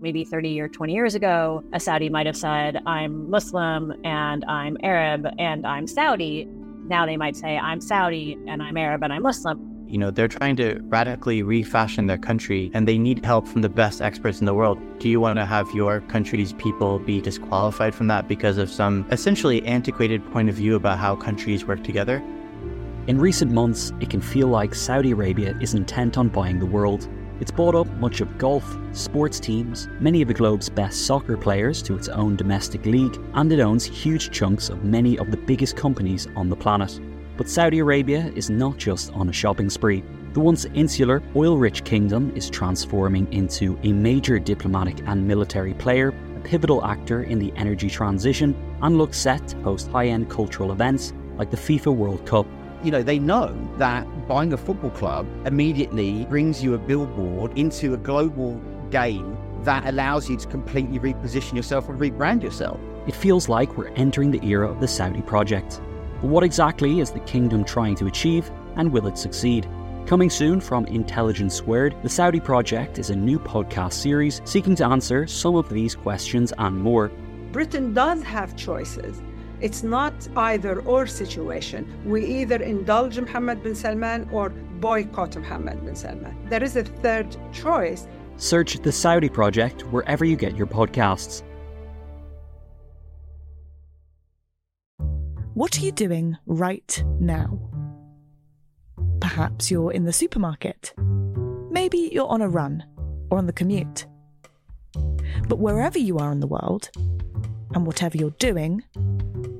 maybe 30 or 20 years ago, a Saudi might have said, I'm Muslim and I'm Arab and I'm Saudi. Now they might say, I'm Saudi and I'm Arab and I'm Muslim. You know, they're trying to radically refashion their country and they need help from the best experts in the world. Do you want to have your country's people be disqualified from that because of some essentially antiquated point of view about how countries work together? In recent months, it can feel like Saudi Arabia is intent on buying the world. It's bought up much of golf, sports teams, many of the globe's best soccer players to its own domestic league, and it owns huge chunks of many of the biggest companies on the planet. But Saudi Arabia is not just on a shopping spree. The once insular, oil rich kingdom is transforming into a major diplomatic and military player, a pivotal actor in the energy transition, and looks set to host high end cultural events like the FIFA World Cup. You know, they know that buying a football club immediately brings you a billboard into a global game that allows you to completely reposition yourself and rebrand yourself. It feels like we're entering the era of the Saudi project. But what exactly is the kingdom trying to achieve, and will it succeed? Coming soon from Intelligence Squared, the Saudi Project is a new podcast series seeking to answer some of these questions and more. Britain does have choices. It's not either or situation. We either indulge Mohammed bin Salman or boycott Mohammed bin Salman. There is a third choice. Search the Saudi Project wherever you get your podcasts. What are you doing right now? Perhaps you're in the supermarket. Maybe you're on a run or on the commute. But wherever you are in the world, and whatever you're doing,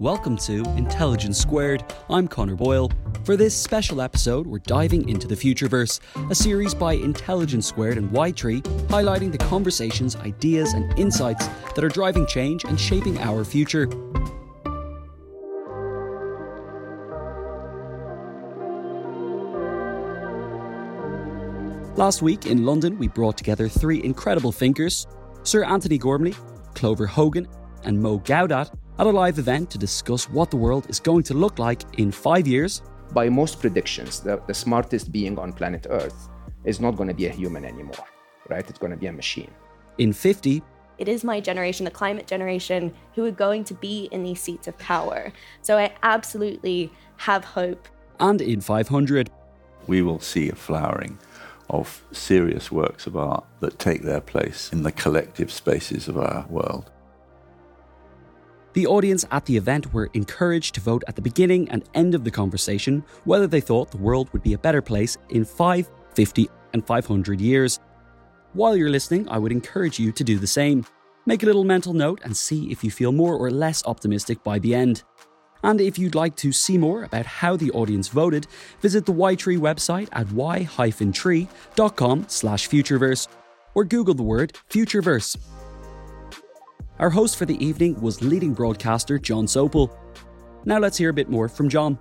Welcome to Intelligence Squared. I'm Connor Boyle. For this special episode, we're diving into the Futureverse, a series by Intelligence Squared and Y TREE, highlighting the conversations, ideas, and insights that are driving change and shaping our future. Last week in London, we brought together three incredible thinkers Sir Antony Gormley, Clover Hogan, and Mo Gawdat at a live event to discuss what the world is going to look like in five years. By most predictions, the, the smartest being on planet Earth is not going to be a human anymore, right? It's going to be a machine. In 50, it is my generation, the climate generation, who are going to be in these seats of power. So I absolutely have hope. And in 500, we will see a flowering of serious works of art that take their place in the collective spaces of our world. The audience at the event were encouraged to vote at the beginning and end of the conversation whether they thought the world would be a better place in 5, 50, and 500 years. While you're listening, I would encourage you to do the same. Make a little mental note and see if you feel more or less optimistic by the end. And if you'd like to see more about how the audience voted, visit the Y TREE website at y-tree.com slash futureverse or Google the word Futureverse. Our host for the evening was leading broadcaster Jon Sopel. Now let's hear a bit more from John.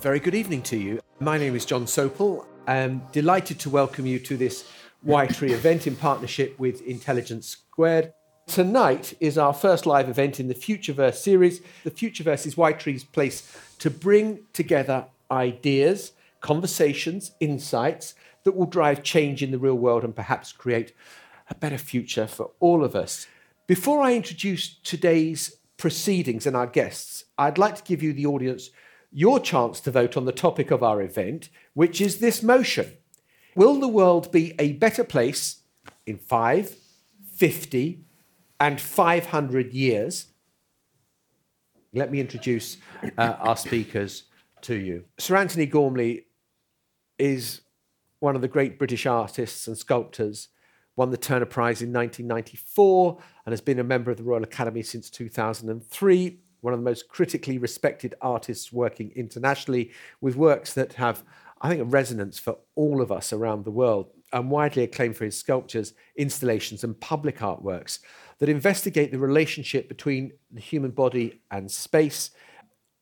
Very good evening to you. My name is Jon Sopel. I'm delighted to welcome you to this Y TREE event in partnership with Intelligence Squared. Tonight is our first live event in the Futureverse series. The Futureverse is Y TREE's place to bring together ideas, conversations, insights that will drive change in the real world and perhaps create a better future for all of us. Before I introduce today's proceedings and our guests, I'd like to give you, the audience, your chance to vote on the topic of our event, which is this motion Will the world be a better place in 5, 50, and 500 years? Let me introduce uh, our speakers to you. Sir Antony Gormley is one of the great British artists and sculptors, won the Turner Prize in 1994 and has been a member of the Royal Academy since 2003. One of the most critically respected artists working internationally with works that have, I think, a resonance for all of us around the world and widely acclaimed for his sculptures, installations, and public artworks that investigate the relationship between the human body and space.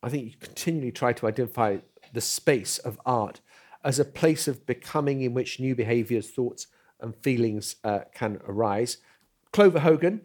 I think you continually try to identify the space of art as a place of becoming in which new behaviors, thoughts, and feelings uh, can arise. Clover Hogan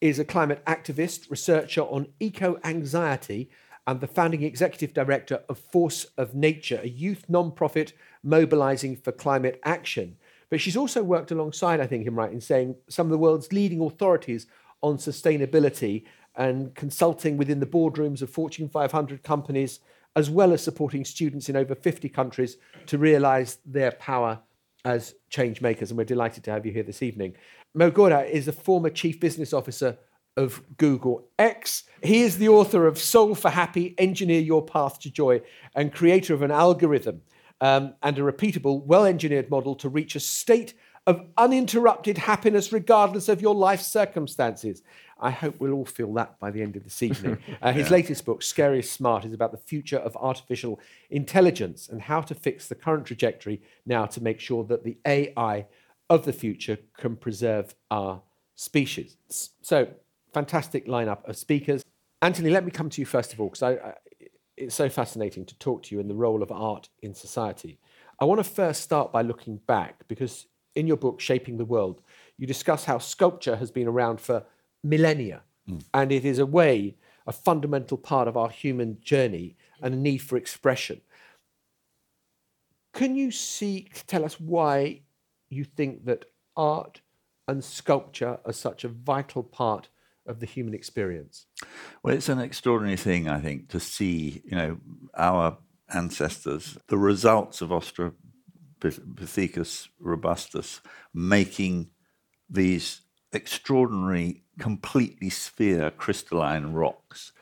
is a climate activist, researcher on eco anxiety, and the founding executive director of Force of Nature, a youth non-profit mobilizing for climate action. But she's also worked alongside, I think I'm right in saying, some of the world's leading authorities on sustainability and consulting within the boardrooms of Fortune 500 companies, as well as supporting students in over 50 countries to realize their power as change makers. And we're delighted to have you here this evening. Mo Gawdat is a former chief business officer of Google X. He is the author of Solve for Happy Engineer Your Path to Joy and creator of an algorithm um, and a repeatable, well engineered model to reach a state of uninterrupted happiness regardless of your life circumstances. I hope we'll all feel that by the end of this evening. Uh, his yeah. latest book, Scary Smart, is about the future of artificial intelligence and how to fix the current trajectory now to make sure that the AI of the future can preserve our species. So, fantastic lineup of speakers. Antony, let me come to you first of all, because it's so fascinating to talk to you in the role of art in society. I want to first start by looking back because in your book, Shaping the World, you discuss how sculpture has been around for millennia mm. and it is a way, a fundamental part of our human journey and a need for expression. Can you see, tell us why you think that art and sculpture are such a vital part of the human experience? Well, it's an extraordinary thing, I think, to see, you know, our ancestors, the results of Australopithecus robustus making these extraordinary, completely sphere crystalline rocks,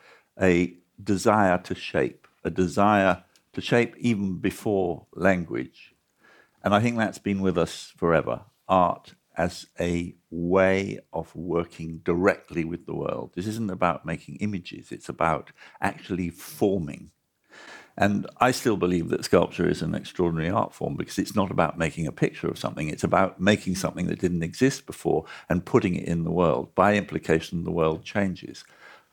a desire to shape, a desire to shape even before language. And I think that's been with us forever. Art as a way of working directly with the world. This isn't about making images, it's about actually forming. And I still believe that sculpture is an extraordinary art form because it's not about making a picture of something, it's about making something that didn't exist before and putting it in the world. By implication, the world changes.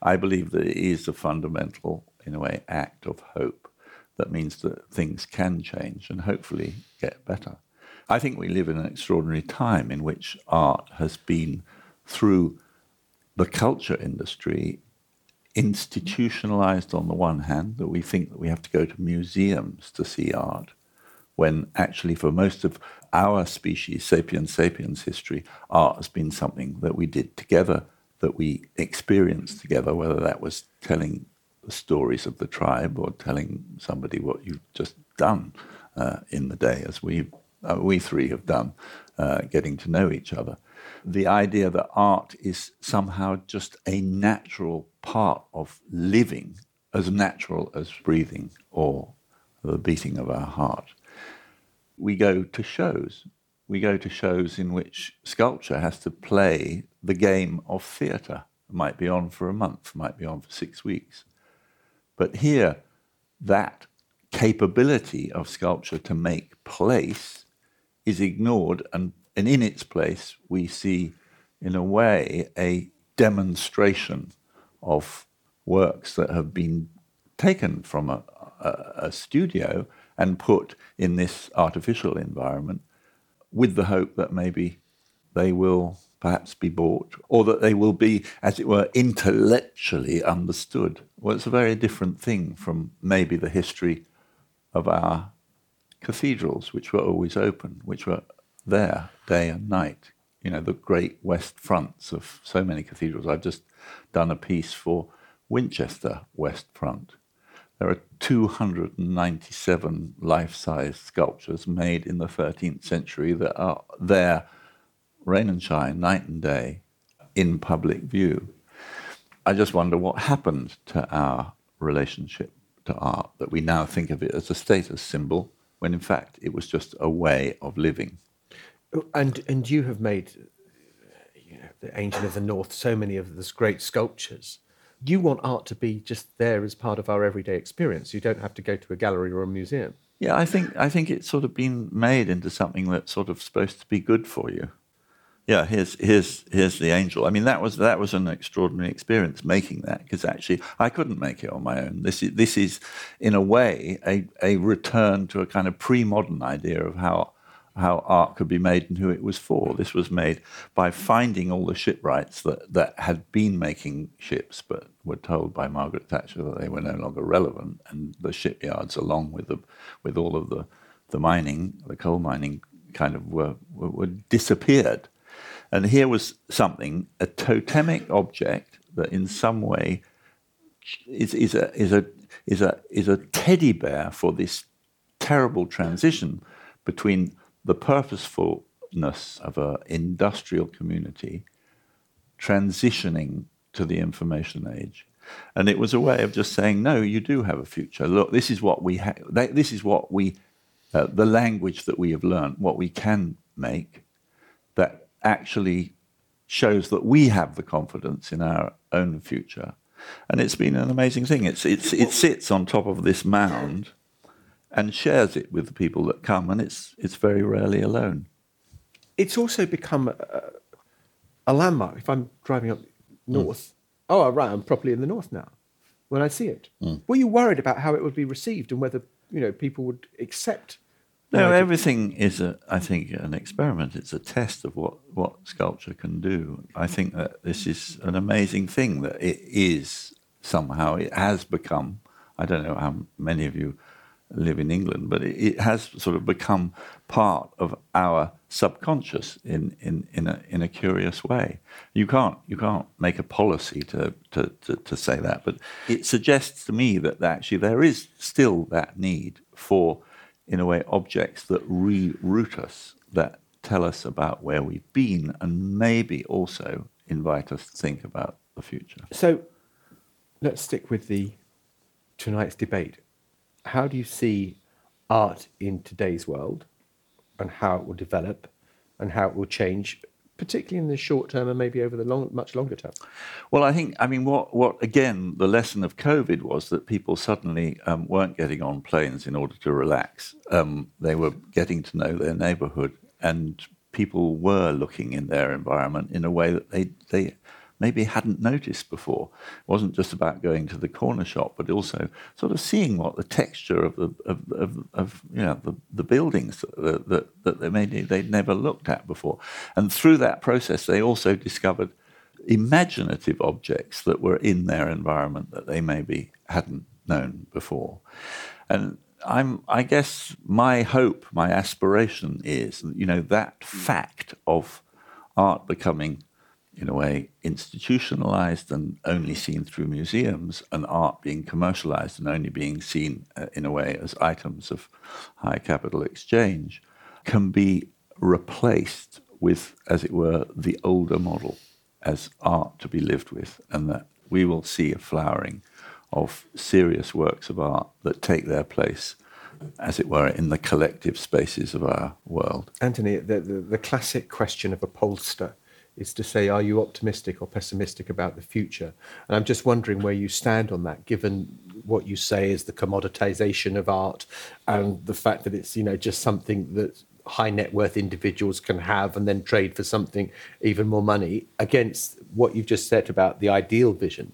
I believe that it is a fundamental, in a way, act of hope that means that things can change and hopefully get better. I think we live in an extraordinary time in which art has been, through the culture industry, institutionalized on the one hand, that we think that we have to go to museums to see art, when actually, for most of our species, sapiens sapiens history, art has been something that we did together, that we experienced together, whether that was telling the stories of the tribe or telling somebody what you've just done uh, in the day, as we uh, we three have done, uh, getting to know each other. The idea that art is somehow just a natural part of living, as natural as breathing or the beating of our heart. We go to shows. We go to shows in which sculpture has to play the game of theatre. It might be on for a month, might be on for six weeks. But here, that capability of sculpture to make place is ignored, and, and in its place, we see, in a way, a demonstration of works that have been taken from a, a, a studio and put in this artificial environment with the hope that maybe they will perhaps be bought, or that they will be, as it were, intellectually understood. Well, it's a very different thing from maybe the history of our cathedrals, which were always open, which were there day and night. You know, the great west fronts of so many cathedrals. I've just done a piece for Winchester West Front. There are 297 life size sculptures made in the 13th century that are there, rain and shine, night and day, in public view. I just wonder what happened to our relationship to art that we now think of it as a status symbol when in fact it was just a way of living. And and you have made you know, the Angel of the North, so many of those great sculptures. You want art to be just there as part of our everyday experience. You don't have to go to a gallery or a museum. Yeah, I think I think it's sort of been made into something that's sort of supposed to be good for you. Yeah, here's here's here's the angel. I mean, that was that was an extraordinary experience making that because actually I couldn't make it on my own. This is this is in a way a a return to a kind of pre-modern idea of how how art could be made and who it was for. This was made by finding all the shipwrights that, that had been making ships, but were told by Margaret Thatcher that they were no longer relevant, and the shipyards, along with the, with all of the, the mining, the coal mining, kind of were, were, disappeared. And here was something, a totemic object that in some way is, is, a, is, a, is, a, is a teddy bear for this terrible transition between the purposefulness of an industrial community transitioning to the information age. And it was a way of just saying, no, you do have a future. Look, this is what we have. This is what we, uh, the language that we have learned, what we can make, that actually shows that we have the confidence in our own future. And it's been an amazing thing. It's, it's, it sits on top of this mound and shares it with the people that come, and it's it's very rarely alone. It's also become a, a landmark. If I'm driving up north, mm. oh right, I'm properly in the north now. When I see it, mm. were you worried about how it would be received and whether you know people would accept? No, everything is, a, I think, an experiment. It's a test of what, what sculpture can do. I think that this is an amazing thing that it is somehow, it has become, I don't know how many of you live in England, but it, it, has sort of become part of our subconscious in, in, in, a, in a curious way. You can't, you can't make a policy to, to, to, to say that, but it suggests to me that actually there is still that need for, in a way, objects that reroute us, that tell us about where we've been, and maybe also invite us to think about the future. So let's stick with the tonight's debate how do you see art in today's world and how it will develop and how it will change particularly in the short term and maybe over the long, much longer term? Well, I think, I mean, what, what again, the lesson of COVID was that people suddenly um, weren't getting on planes in order to relax. Um, they were getting to know their neighborhood, and people were looking in their environment in a way that they, they maybe hadn't noticed before. It wasn't just about going to the corner shop, but also sort of seeing what the texture of the of, of, of you know the, the buildings that, that, that they maybe they'd never looked at before. And through that process, they also discovered imaginative objects that were in their environment that they maybe hadn't known before. And I'm, I guess my hope, my aspiration is, you know, that fact of art becoming in a way, institutionalized and only seen through museums, and art being commercialized and only being seen uh, in a way as items of high capital exchange, can be replaced with, as it were, the older model as art to be lived with, and that we will see a flowering of serious works of art that take their place as it were, in the collective spaces of our world. Antony, the, the, the classic question of a pollster is to say, are you optimistic or pessimistic about the future? And I'm just wondering where you stand on that, given what you say is the commoditization of art and the fact that it's, you know, just something that high net worth individuals can have and then trade for something even more money against what you've just said about the ideal vision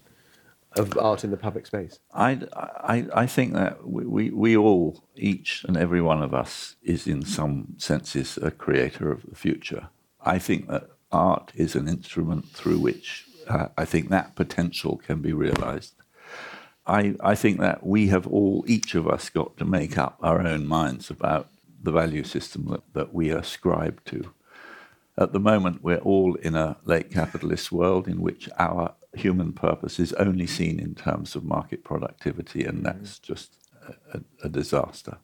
of art in the public space? I, I, I think that we, we, we, all, each and every one of us, is in some senses a creator of the future. I think that art is an instrument through which uh, I think that potential can be realized. I, I think that we have all, each of us, got to make up our own minds about the value system that, that we ascribe to. At the moment, we're all in a late capitalist world in which our human purpose is only seen in terms of market productivity, and that's just a, a disaster.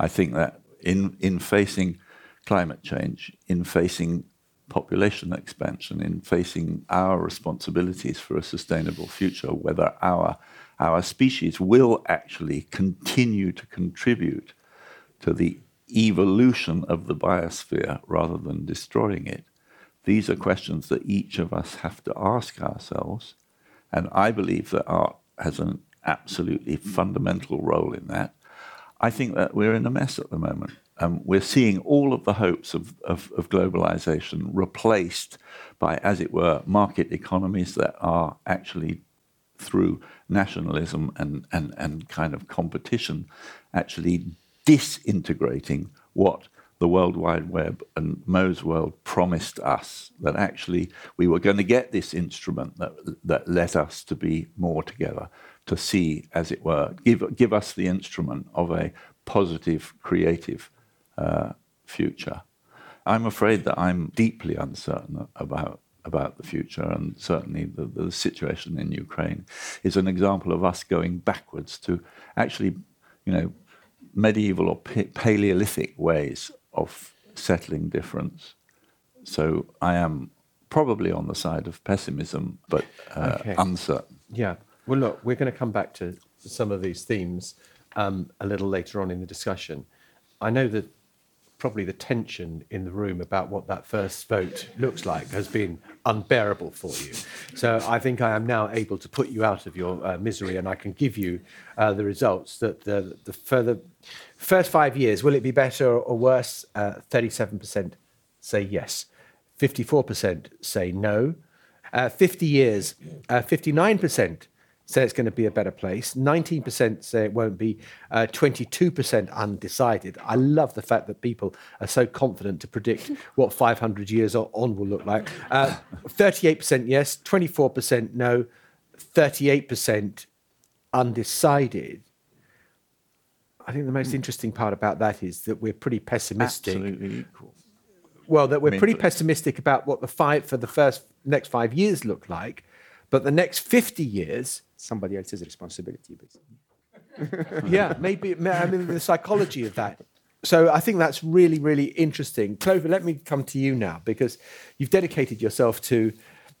I think that in, in facing climate change, in facing population expansion, in facing our responsibilities for a sustainable future, whether our, our species will actually continue to contribute to the evolution of the biosphere rather than destroying it. These are questions that each of us have to ask ourselves. And I believe that art has an absolutely fundamental role in that. I think that we're in a mess at the moment. Um, we're seeing all of the hopes of, of, of, globalization replaced by, as it were, market economies that are actually through nationalism and, and, and kind of competition actually disintegrating what the World Wide Web and Mo's World promised us that actually we were going to get this instrument that, that led us to be more together, to see, as it were, give, give us the instrument of a positive, creative uh, future. I'm afraid that I'm deeply uncertain about about the future, and certainly the, the situation in Ukraine is an example of us going backwards to actually, you know, medieval or Paleolithic ways of settling difference. So I am probably on the side of pessimism, but uh, okay. uncertain. Yeah. Well, look, we're going to come back to some of these themes um, a little later on in the discussion. I know that probably the tension in the room about what that first vote looks like has been unbearable for you. So I think I am now able to put you out of your uh, misery and I can give you uh, the results that the, the further first five years, will it be better or worse? Uh, 37% say yes. 54% say no. Uh, 50 years, 59% uh, say it's going to be a better place. 19% say it won't be. Uh, 22% undecided. I love the fact that people are so confident to predict what 500 years on will look like. Uh, 38% yes, 24% no, 38% undecided. I think the most hmm. interesting part about that is that we're pretty pessimistic. Absolutely equal. Well, that we're pretty pessimistic about what the five for the first next five years look like, but the next 50 years somebody else's responsibility, basically. yeah, maybe. I mean, the psychology of that. So I think that's really, really interesting. Clover, let me come to you now because you've dedicated yourself to,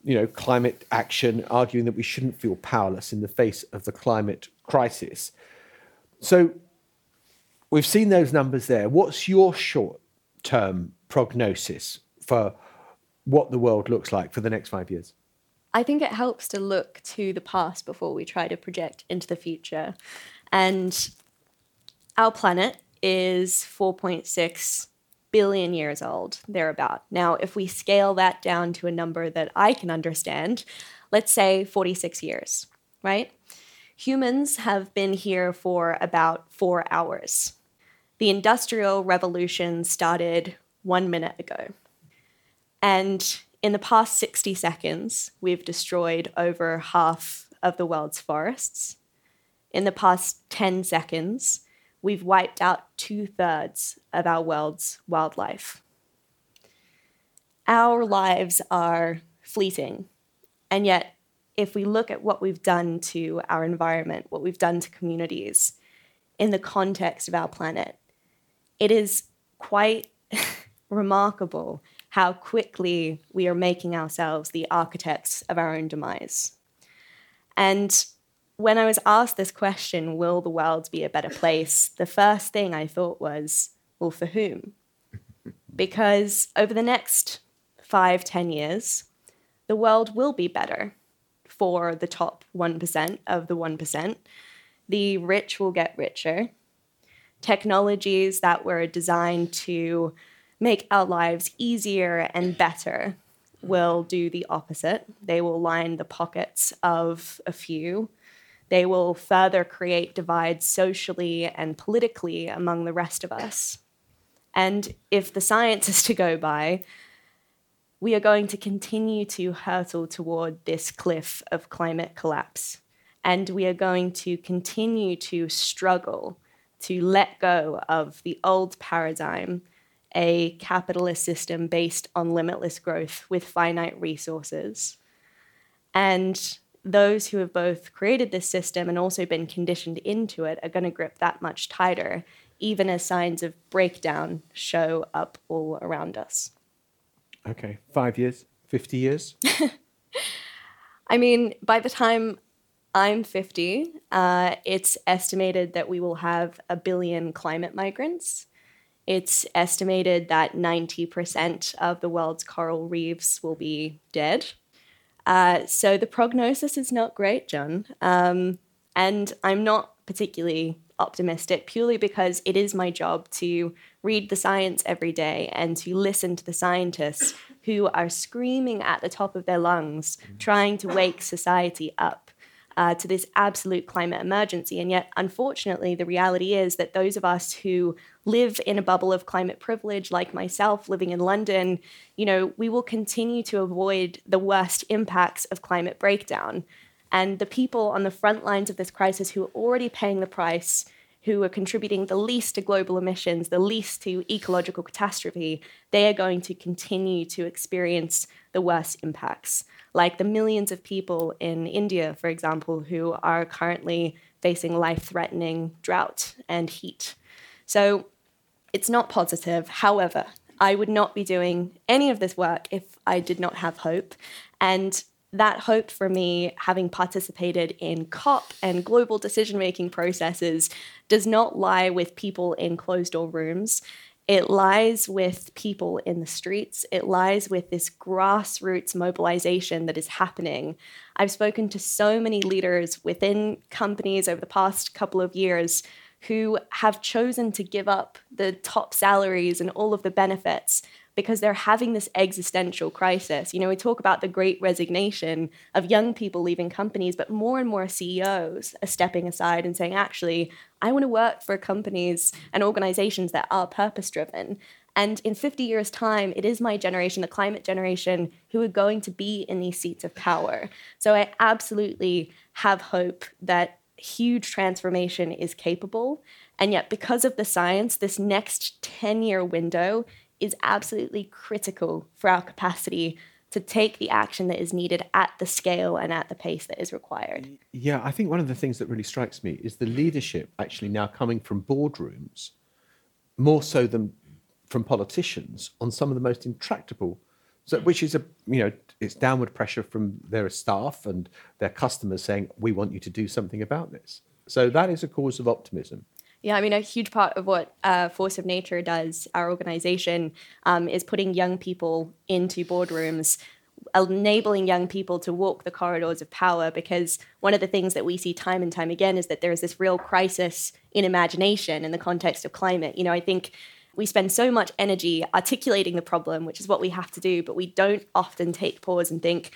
you know, climate action, arguing that we shouldn't feel powerless in the face of the climate crisis. So we've seen those numbers there. What's your short-term prognosis for what the world looks like for the next five years? I think it helps to look to the past before we try to project into the future. And our planet is 4.6 billion years old, thereabout. Now, if we scale that down to a number that I can understand, let's say 46 years, right? Humans have been here for about four hours. The Industrial Revolution started one minute ago. And in the past 60 seconds, we've destroyed over half of the world's forests. In the past 10 seconds, we've wiped out two thirds of our world's wildlife. Our lives are fleeting. And yet, if we look at what we've done to our environment, what we've done to communities in the context of our planet, it is quite remarkable how quickly we are making ourselves the architects of our own demise. And when I was asked this question, will the world be a better place? The first thing I thought was, well, for whom? Because over the next five, ten years, the world will be better for the top 1% of the 1%. The rich will get richer. Technologies that were designed to make our lives easier and better will do the opposite. They will line the pockets of a few. They will further create divides socially and politically among the rest of us. And if the science is to go by, we are going to continue to hurtle toward this cliff of climate collapse. And we are going to continue to struggle to let go of the old paradigm a capitalist system based on limitless growth with finite resources. And those who have both created this system and also been conditioned into it are going to grip that much tighter, even as signs of breakdown show up all around us. Okay, five years, 50 years? I mean, by the time I'm 50, uh, it's estimated that we will have a billion climate migrants. It's estimated that 90% of the world's coral reefs will be dead. Uh, so the prognosis is not great, Jon. Um, and I'm not particularly optimistic purely because it is my job to read the science every day and to listen to the scientists who are screaming at the top of their lungs, trying to wake society up. Uh, to this absolute climate emergency. And yet, unfortunately, the reality is that those of us who live in a bubble of climate privilege, like myself living in London, you know, we will continue to avoid the worst impacts of climate breakdown. And the people on the front lines of this crisis who are already paying the price, who are contributing the least to global emissions, the least to ecological catastrophe, they are going to continue to experience the worst impacts. Like the millions of people in India, for example, who are currently facing life threatening drought and heat. So it's not positive. However, I would not be doing any of this work if I did not have hope. And that hope for me, having participated in COP and global decision making processes, does not lie with people in closed door rooms. It lies with people in the streets. It lies with this grassroots mobilization that is happening. I've spoken to so many leaders within companies over the past couple of years who have chosen to give up the top salaries and all of the benefits because they're having this existential crisis. You know, we talk about the great resignation of young people leaving companies, but more and more CEOs are stepping aside and saying, actually, I want to work for companies and organizations that are purpose driven. And in 50 years' time, it is my generation, the climate generation, who are going to be in these seats of power. So I absolutely have hope that huge transformation is capable. And yet, because of the science, this next 10 year window is absolutely critical for our capacity to take the action that is needed at the scale and at the pace that is required. Yeah, I think one of the things that really strikes me is the leadership actually now coming from boardrooms more so than from politicians on some of the most intractable so which is a you know it's downward pressure from their staff and their customers saying we want you to do something about this so that is a cause of optimism yeah, I mean, a huge part of what uh, Force of Nature does, our organization, um, is putting young people into boardrooms, enabling young people to walk the corridors of power. Because one of the things that we see time and time again is that there is this real crisis in imagination in the context of climate. You know, I think we spend so much energy articulating the problem, which is what we have to do, but we don't often take pause and think,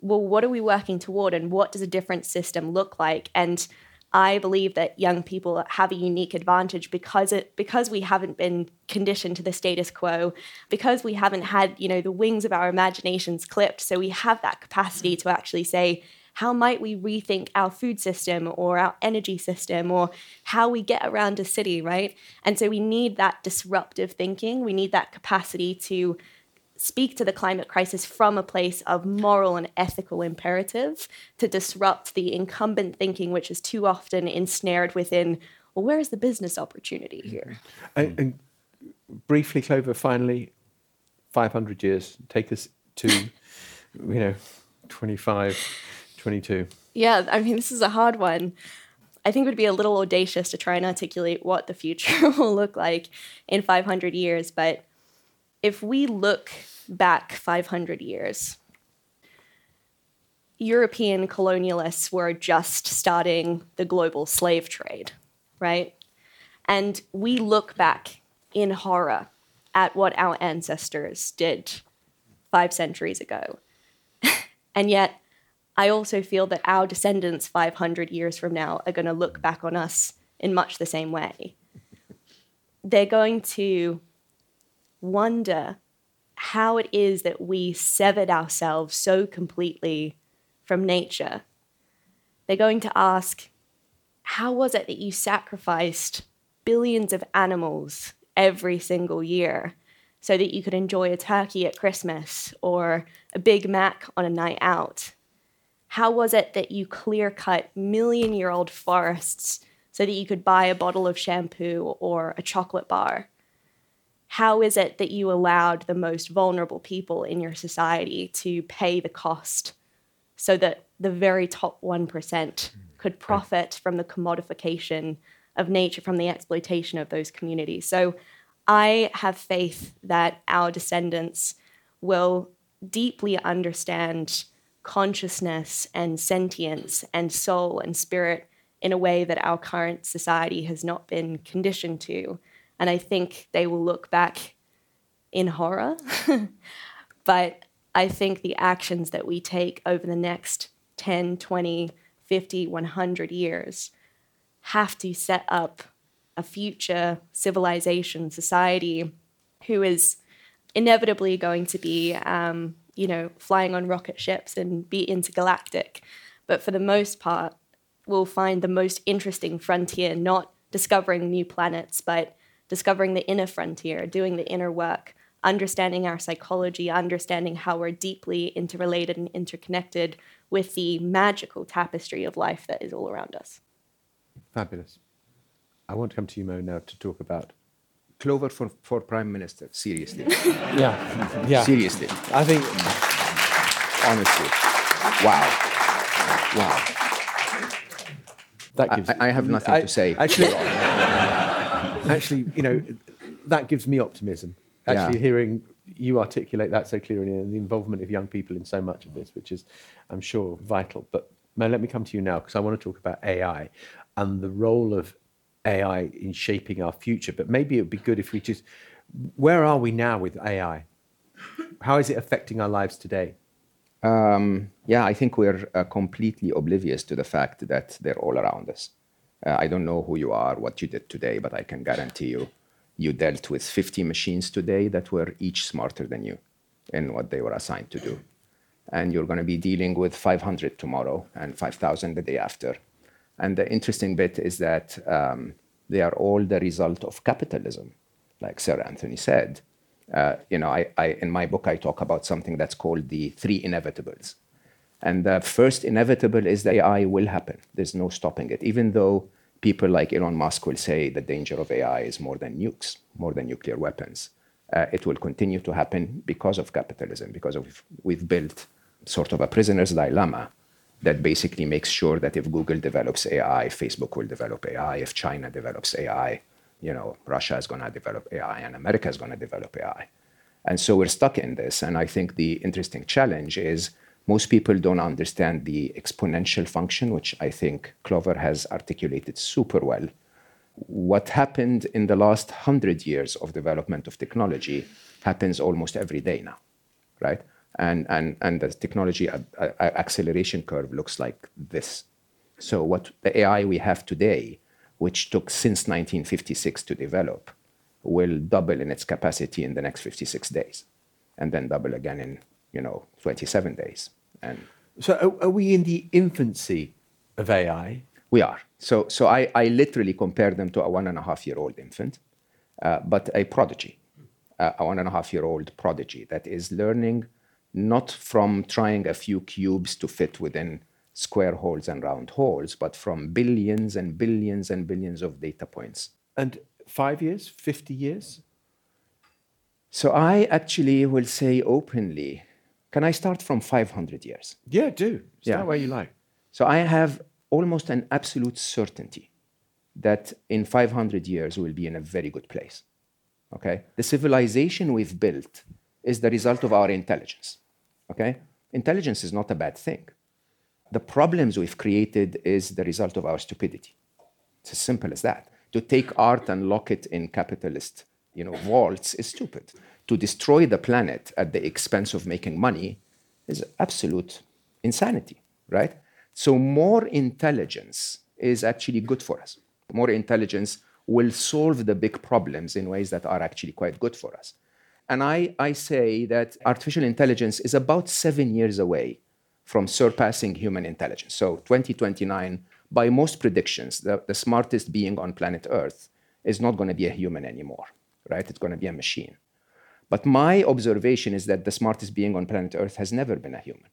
well, what are we working toward and what does a different system look like? And I believe that young people have a unique advantage because it because we haven't been conditioned to the status quo, because we haven't had, you know, the wings of our imaginations clipped. So we have that capacity to actually say, how might we rethink our food system or our energy system or how we get around a city, right? And so we need that disruptive thinking. We need that capacity to speak to the climate crisis from a place of moral and ethical imperative to disrupt the incumbent thinking, which is too often ensnared within, well, where is the business opportunity here? And, hmm. and briefly, Clover, finally, 500 years, take us to, you know, 25, 22. Yeah, I mean, this is a hard one. I think it would be a little audacious to try and articulate what the future will look like in 500 years, but if we look back 500 years, European colonialists were just starting the global slave trade, right? And we look back in horror at what our ancestors did five centuries ago. and yet, I also feel that our descendants 500 years from now are going to look back on us in much the same way. They're going to wonder how it is that we severed ourselves so completely from nature. They're going to ask, how was it that you sacrificed billions of animals every single year so that you could enjoy a turkey at Christmas or a Big Mac on a night out? How was it that you clear cut million year old forests so that you could buy a bottle of shampoo or a chocolate bar? How is it that you allowed the most vulnerable people in your society to pay the cost so that the very top 1% could mm, profit from the commodification of nature, from the exploitation of those communities? So I have faith that our descendants will deeply understand consciousness and sentience and soul and spirit in a way that our current society has not been conditioned to. And I think they will look back in horror. but I think the actions that we take over the next 10, 20, 50, 100 years have to set up a future civilization, society who is inevitably going to be, um, you know, flying on rocket ships and be intergalactic. But for the most part, we'll find the most interesting frontier not discovering new planets, but discovering the inner frontier, doing the inner work, understanding our psychology, understanding how we're deeply interrelated and interconnected with the magical tapestry of life that is all around us. Fabulous. I want to come to you, Mo, now to talk about. Clover for, for Prime Minister, seriously. yeah, yeah. Seriously. I think. Honestly. Wow. Wow. That gives, I, I have nothing I, to say. Actually, actually, you know, that gives me optimism. Actually, Yeah. hearing you articulate that so clearly and the involvement of young people in so much of this, which is, I'm sure, vital. But Mo, let me come to you now because I want to talk about AI and the role of AI in shaping our future. But maybe it would be good if we just, where are we now with AI? How is it affecting our lives today? Um, yeah, I think we're uh, completely oblivious to the fact that they're all around us. Uh, I don't know who you are, what you did today, but I can guarantee you, you dealt with 50 machines today that were each smarter than you in what they were assigned to do. And you're going to be dealing with 500 tomorrow and 5,000 the day after. And the interesting bit is that um, they are all the result of capitalism, like Sir Antony said. Uh, you know, I, I, in my book, I talk about something that's called the three inevitables. And the first inevitable is that AI will happen. There's no stopping it. Even though people like Elon Musk will say the danger of AI is more than nukes, more than nuclear weapons, uh, it will continue to happen because of capitalism, because of, we've built sort of a prisoner's dilemma that basically makes sure that if Google develops AI, Facebook will develop AI. If China develops AI, you know, Russia is going to develop AI and America is going to develop AI. And so we're stuck in this. And I think the interesting challenge is most people don't understand the exponential function, which I think Clover has articulated super well. What happened in the last hundred years of development of technology happens almost every day now, right? And, and, and the technology a- a- acceleration curve looks like this. So what the AI we have today, which took since 1956 to develop, will double in its capacity in the next 56 days, and then double again in you know 27 days. And So, are, are we in the infancy of AI? we are. So, so I, I literally compare them to a one and a half year old infant, uh, but a prodigy, uh, a one and a half year old prodigy that is learning not from trying a few cubes to fit within square holes and round holes, but from billions and billions and billions of data points. And five years, 50 years? So I actually will say openly, can I start from 500 years? Yeah, do. Start Yeah. where you like. So I have almost an absolute certainty that in 500 years we'll be in a very good place. Okay? The civilization we've built is the result of our intelligence. Okay? Intelligence is not a bad thing. The problems we've created is the result of our stupidity. It's as simple as that. To take art and lock it in capitalist, you know, vaults is stupid. To destroy the planet at the expense of making money is absolute insanity, right? So more intelligence is actually good for us. More intelligence will solve the big problems in ways that are actually quite good for us. And I, I say that artificial intelligence is about seven years away from surpassing human intelligence. So 2029, by most predictions, the, the smartest being on planet Earth is not going to be a human anymore, right? It's going to be a machine. But my observation is that the smartest being on planet Earth has never been a human.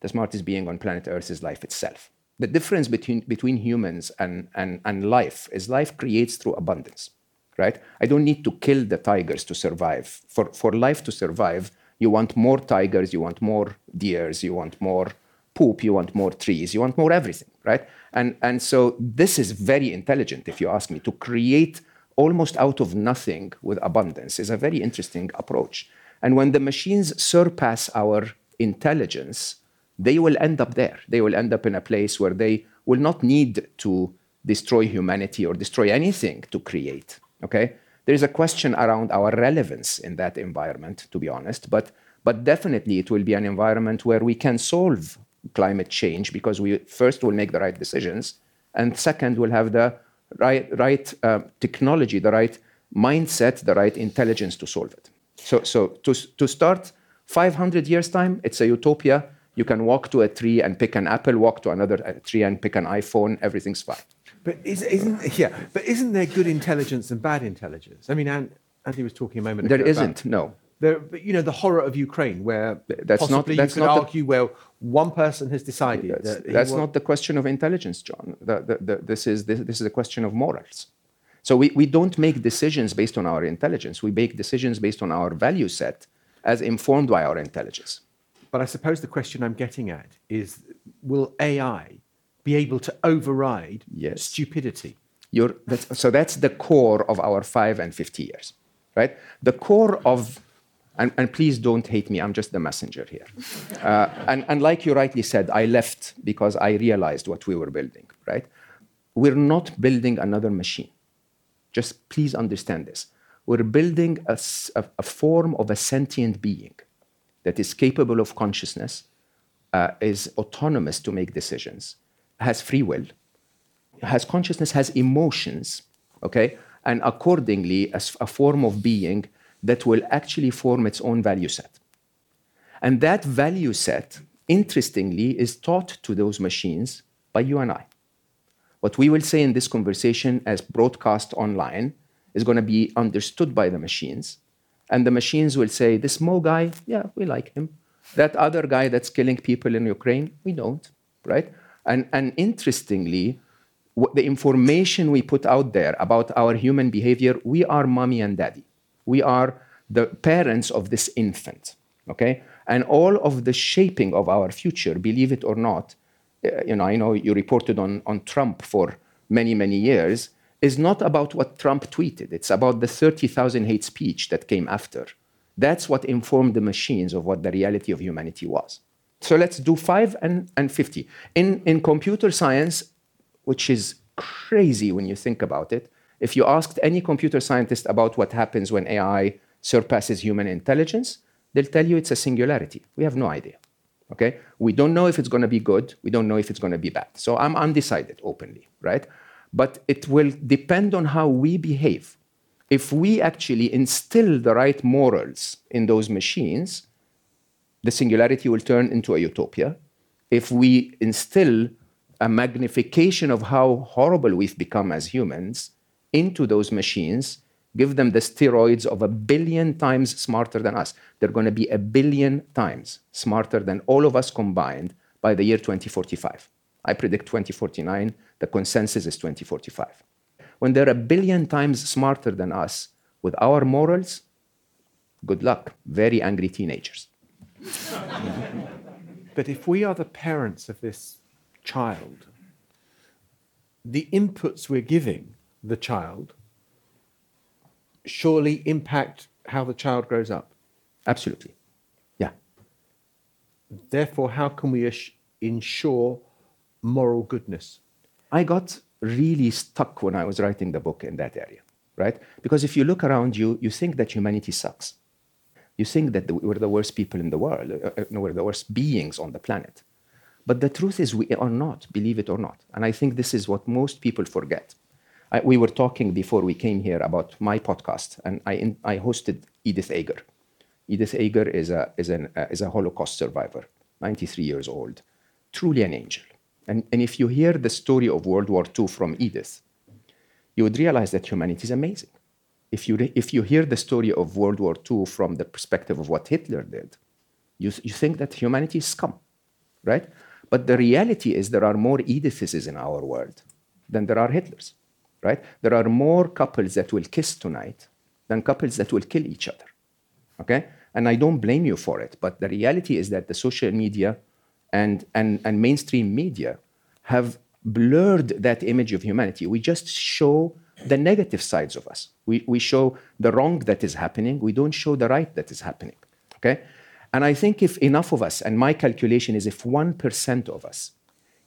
The smartest being on planet Earth is life itself. The difference between, between humans and, and, and life is life creates through abundance, right? I don't need to kill the tigers to survive. For, for life to survive, you want more tigers, you want more deers, you want more poop, you want more trees, you want more everything, right? And, and so this is very intelligent, if you ask me, to create almost out of nothing with abundance is a very interesting approach. And when the machines surpass our intelligence, they will end up there. They will end up in a place where they will not need to destroy humanity or destroy anything to create. Okay? There is a question around our relevance in that environment, to be honest, but, but definitely it will be an environment where we can solve climate change because we first will make the right decisions, and second, we'll have the right, right uh, technology, the right mindset, the right intelligence to solve it. So, so to, to start 500 years' time, it's a utopia. You can walk to a tree and pick an apple, walk to another tree and pick an iPhone, everything's fine. But is, isn't yeah? But isn't there good intelligence and bad intelligence? I mean, Andy was talking a moment ago. There isn't. No. There, but you know, the horror of Ukraine, where that's possibly not, that's you could not argue, well, one person has decided that's, that that's not the question of intelligence, Jon. The, the, this is this, this is a question of morals. So we, we don't make decisions based on our intelligence. We make decisions based on our value set, as informed by our intelligence. But I suppose the question I'm getting at is: Will AI be able to override yes. stupidity. That's, so that's the core of our five and 50 years, right? The core of, and, and please don't hate me, I'm just the messenger here. Uh, and, and like you rightly said, I left because I realized what we were building, right? We're not building another machine. Just please understand this. We're building a, a, a form of a sentient being that is capable of consciousness, uh, is autonomous to make decisions, has free will, has consciousness, has emotions, okay? And accordingly, as a form of being that will actually form its own value set. And that value set, interestingly, is taught to those machines by you and I. What we will say in this conversation as broadcast online is going to be understood by the machines. And the machines will say, This Mo guy, yeah, we like him. That other guy that's killing people in Ukraine, we don't, right? And, and interestingly, the information we put out there about our human behavior, we are mommy and daddy. We are the parents of this infant, okay? And all of the shaping of our future, believe it or not, uh, you know, I know you reported on, on Trump for many, many years, is not about what Trump tweeted. It's about the 30,000 hate speech that came after. That's what informed the machines of what the reality of humanity was. So let's do 5 and, and 50. In, in computer science, which is crazy when you think about it, if you asked any computer scientist about what happens when AI surpasses human intelligence, they'll tell you it's a singularity. We have no idea. Okay? We don't know if it's going to be good. We don't know if it's going to be bad. So I'm undecided openly, right? But it will depend on how we behave. If we actually instill the right morals in those machines, the singularity will turn into a utopia. If we instill a magnification of how horrible we've become as humans into those machines, give them the steroids of a billion times smarter than us. They're going to be a billion times smarter than all of us combined by the year 2045. I predict 2049. The consensus is 2045. When they're a billion times smarter than us with our morals, good luck. Very angry teenagers. but if we are the parents of this child, the inputs we're giving the child surely impact how the child grows up. Absolutely. Yeah. Therefore, how can we ensure moral goodness? I got really stuck when I was writing the book in that area, right? Because if you look around you, you think that humanity sucks you think that we're the worst people in the world, uh, uh we're the worst beings on the planet. But the truth is, we are not, believe it or not. And I think this is what most people forget. I, we were talking before we came here about my podcast, and I, in, I hosted Edith Eger. Edith Eger is a, is, an, uh, is a Holocaust survivor, 93 years old, truly an angel. And, and if you hear the story of World War II from Edith, you would realize that humanity is amazing if you, if you hear the story of World War II from the perspective of what Hitler did, you, you think that humanity is scum, right? But the reality is there are more Ediths in our world than there are Hitlers, right? There are more couples that will kiss tonight than couples that will kill each other, okay? And I don't blame you for it, but the reality is that the social media and, and, and mainstream media have blurred that image of humanity. We just show the negative sides of us. We, we show the wrong that is happening. We don't show the right that is happening. Okay? And I think if enough of us, and my calculation is if 1% of us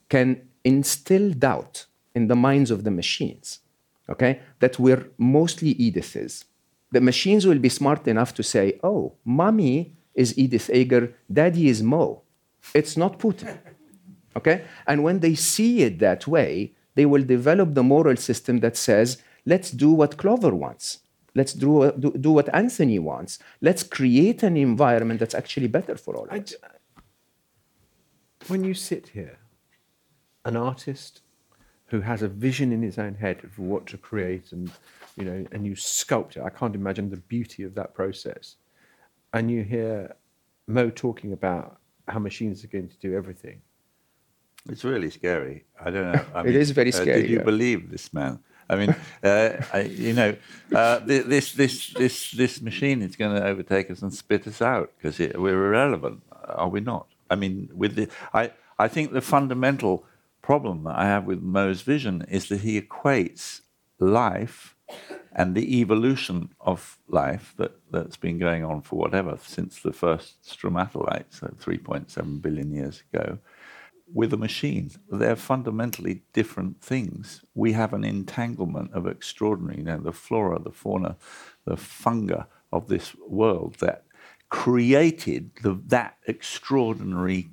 can instill doubt in the minds of the machines, okay, that we're mostly Ediths, the machines will be smart enough to say, oh, mommy is Edith Eger, daddy is Mo. It's not Putin. Okay? And when they see it that way, they will develop the moral system that says, let's do what Clover wants. Let's do, do, do what Antony wants. Let's create an environment that's actually better for all of us. When you sit here, an artist who has a vision in his own head of what to create and you know and you sculpt it i can't imagine the beauty of that process and you hear mo talking about how machines are going to do everything it's really scary. I don't know. I mean, is very scary. Uh, did you yeah. believe this man? I mean, uh, I, you know, uh, this this this this machine is going to overtake us and spit us out because we're irrelevant, are we not? I mean, with the I I think the fundamental problem that I have with Mo's vision is that he equates life and the evolution of life that, that's been going on for whatever since the first stromatolites, so 3.7 billion years ago, with a machine. They're fundamentally different things. We have an entanglement of extraordinary, you know, the flora, the fauna, the fungi of this world that created the, that extraordinary,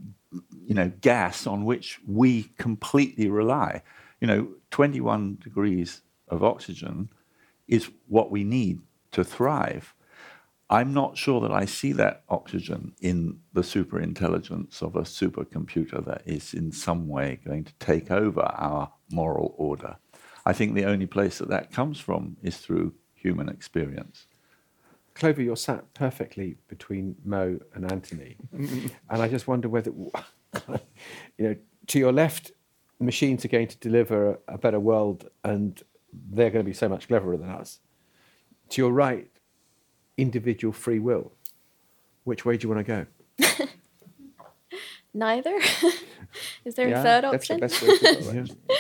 you know, gas on which we completely rely. You know, 21 degrees of oxygen is what we need to thrive. I'm not sure that I see that oxygen in the superintelligence of a supercomputer that is in some way going to take over our moral order. I think the only place that that comes from is through human experience. Clover, you're sat perfectly between Mo and Antony. and I just wonder whether, you know, to your left, machines are going to deliver a better world and they're going to be so much cleverer than us. To your right, individual free will. Which way do you want to go? Neither. Is there yeah, a third option? The best way to go.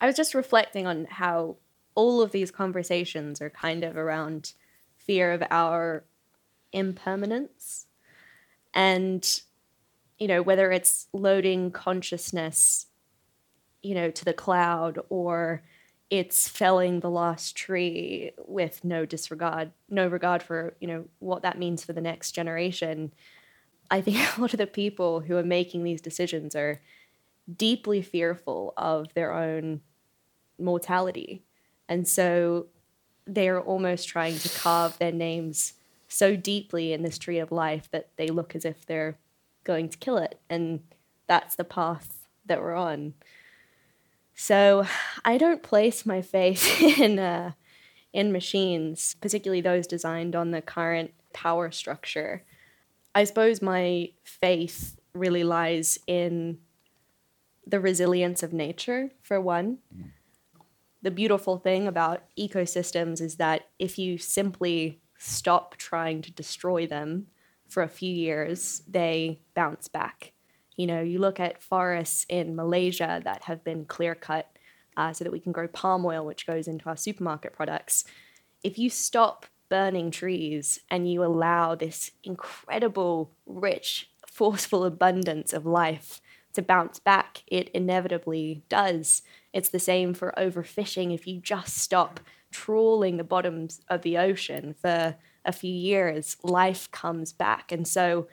I was just reflecting on how all of these conversations are kind of around fear of our impermanence and you know whether it's loading consciousness you know to the cloud or it's felling the last tree with no disregard, no regard for you know what that means for the next generation. I think a lot of the people who are making these decisions are deeply fearful of their own mortality, and so they are almost trying to carve their names so deeply in this tree of life that they look as if they're going to kill it, and that's the path that we're on. So I don't place my faith in uh, in machines, particularly those designed on the current power structure. I suppose my faith really lies in the resilience of nature, for one. Mm. The beautiful thing about ecosystems is that if you simply stop trying to destroy them for a few years, they bounce back. You know, you look at forests in Malaysia that have been clear cut uh, so that we can grow palm oil, which goes into our supermarket products. If you stop burning trees and you allow this incredible, rich, forceful abundance of life to bounce back, it inevitably does. It's the same for overfishing. If you just stop trawling the bottoms of the ocean for a few years, life comes back. And so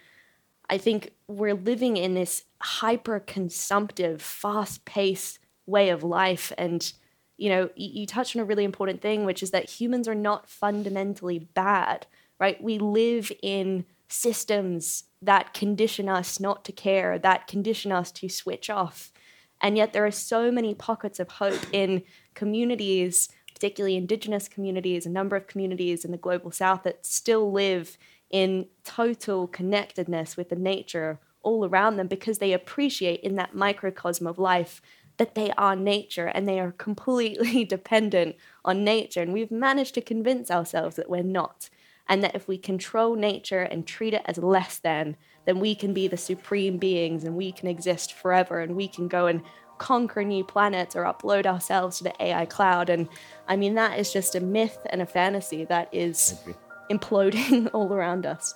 I think we're living in this hyper consumptive, fast paced way of life. And, you know, you, touch on a really important thing, which is that humans are not fundamentally bad, right? We live in systems that condition us not to care, that condition us to switch off. And yet there are so many pockets of hope in communities, particularly indigenous communities, a number of communities in the global south that still live in total connectedness with the nature all around them because they appreciate in that microcosm of life that they are nature and they are completely dependent on nature. And we've managed to convince ourselves that we're not. And that if we control nature and treat it as less than, then we can be the supreme beings and we can exist forever and we can go and conquer new planets or upload ourselves to the AI cloud. And I mean, that is just a myth and a fantasy that is imploding all around us.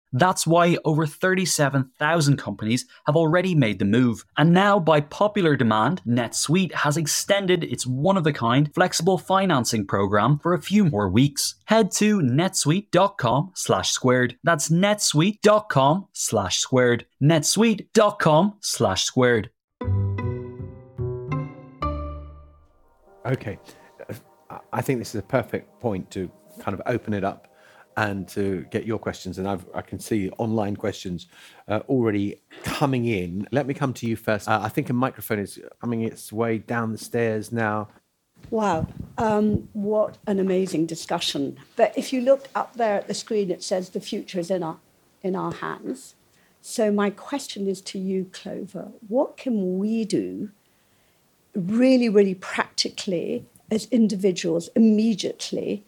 That's why over 37,000 companies have already made the move. And now, by popular demand, NetSuite has extended its one of a kind flexible financing program for a few more weeks. Head to netsuite.com slash squared. That's netsuite.com slash squared. netsuite.com slash squared. Okay. I think this is a perfect point to kind of open it up and to get your questions. And I've, i can see online questions uh, already coming in. Let me come to you first. Uh, I think a microphone is coming its way down the stairs now. Wow, um, what an amazing discussion. But if you look up there at the screen, it says the future is in our, in our hands. So, my question is to you, Clover what can we do really, really practically as individuals immediately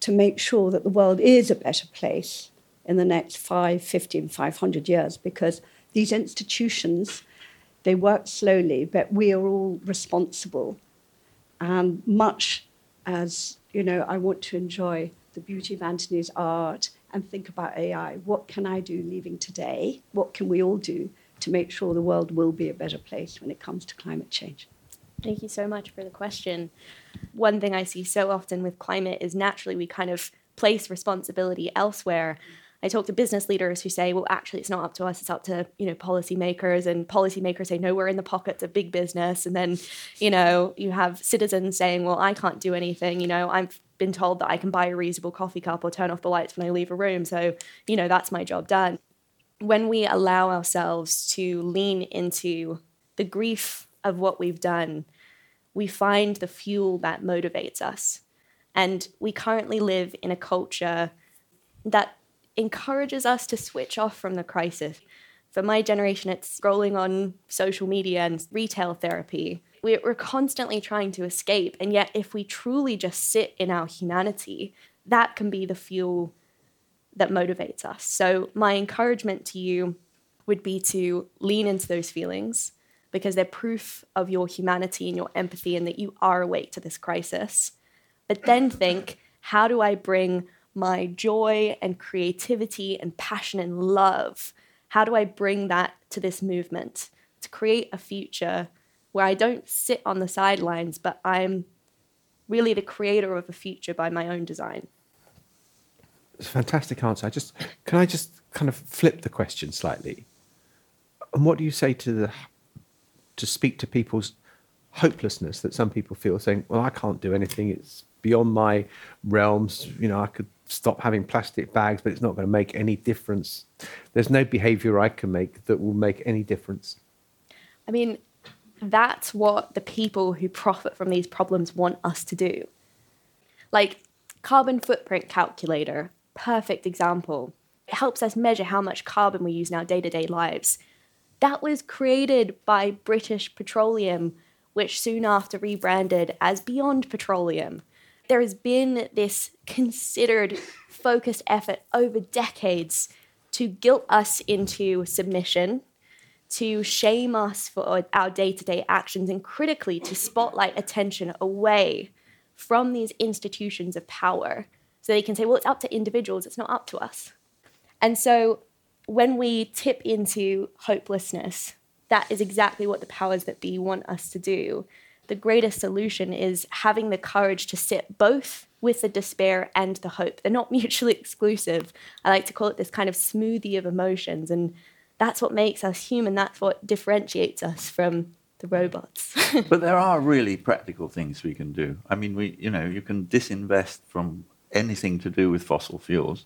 to make sure that the world is a better place in the next 5, 50, 500 years because these institutions, they work slowly, but we are all responsible. And much as, you know, I want to enjoy the beauty of Antony's art and think about AI, what can I do leaving today? What can we all do to make sure the world will be a better place when it comes to climate change? Thank you so much for the question. One thing I see so often with climate is naturally we kind of place responsibility elsewhere. I talk to business leaders who say, well, actually, it's not up to us, it's up to, you know, policymakers. And policymakers say, no, we're in the pockets of big business. And then, you know, you have citizens saying, well, I can't do anything. You know, I've been told that I can buy a reusable coffee cup or turn off the lights when I leave a room. So, you know, that's my job done. When we allow ourselves to lean into the grief of what we've done, we find the fuel that motivates us. And we currently live in a culture that encourages us to switch off from the crisis. For my generation, it's scrolling on social media and retail therapy. We're constantly trying to escape. And yet, if we truly just sit in our humanity, that can be the fuel that motivates us. So, my encouragement to you would be to lean into those feelings, because they're proof of your humanity and your empathy and that you are awake to this crisis. But then think, how do I bring my joy and creativity and passion and love? How do I bring that to this movement to create a future where I don't sit on the sidelines, but I'm really the creator of a future by my own design? It's a fantastic answer. I just can I just kind of flip the question slightly? And what do you say to the to speak to people's hopelessness that some people feel, saying, "Well, I can't do anything. It's beyond my realms. You know, I could stop having plastic bags, but it's not going to make any difference. There's no behavior I can make that will make any difference. I mean, that's what the people who profit from these problems want us to do. Like, carbon footprint calculator, perfect example. It helps us measure how much carbon we use in our day to day lives. That was created by British Petroleum, which soon after rebranded as Beyond Petroleum. There has been this considered, focused effort over decades to guilt us into submission, to shame us for our day to day actions, and critically to spotlight attention away from these institutions of power so they can say, well, it's up to individuals, it's not up to us. And so when we tip into hopelessness, that is exactly what the powers that be want us to do. The greatest solution is having the courage to sit both with the despair and the hope. They're not mutually exclusive. I like to call it this kind of smoothie of emotions. And that's what makes us human. That's what differentiates us from the robots. but there are really practical things we can do. I mean, we, you know, you can disinvest from anything to do with fossil fuels,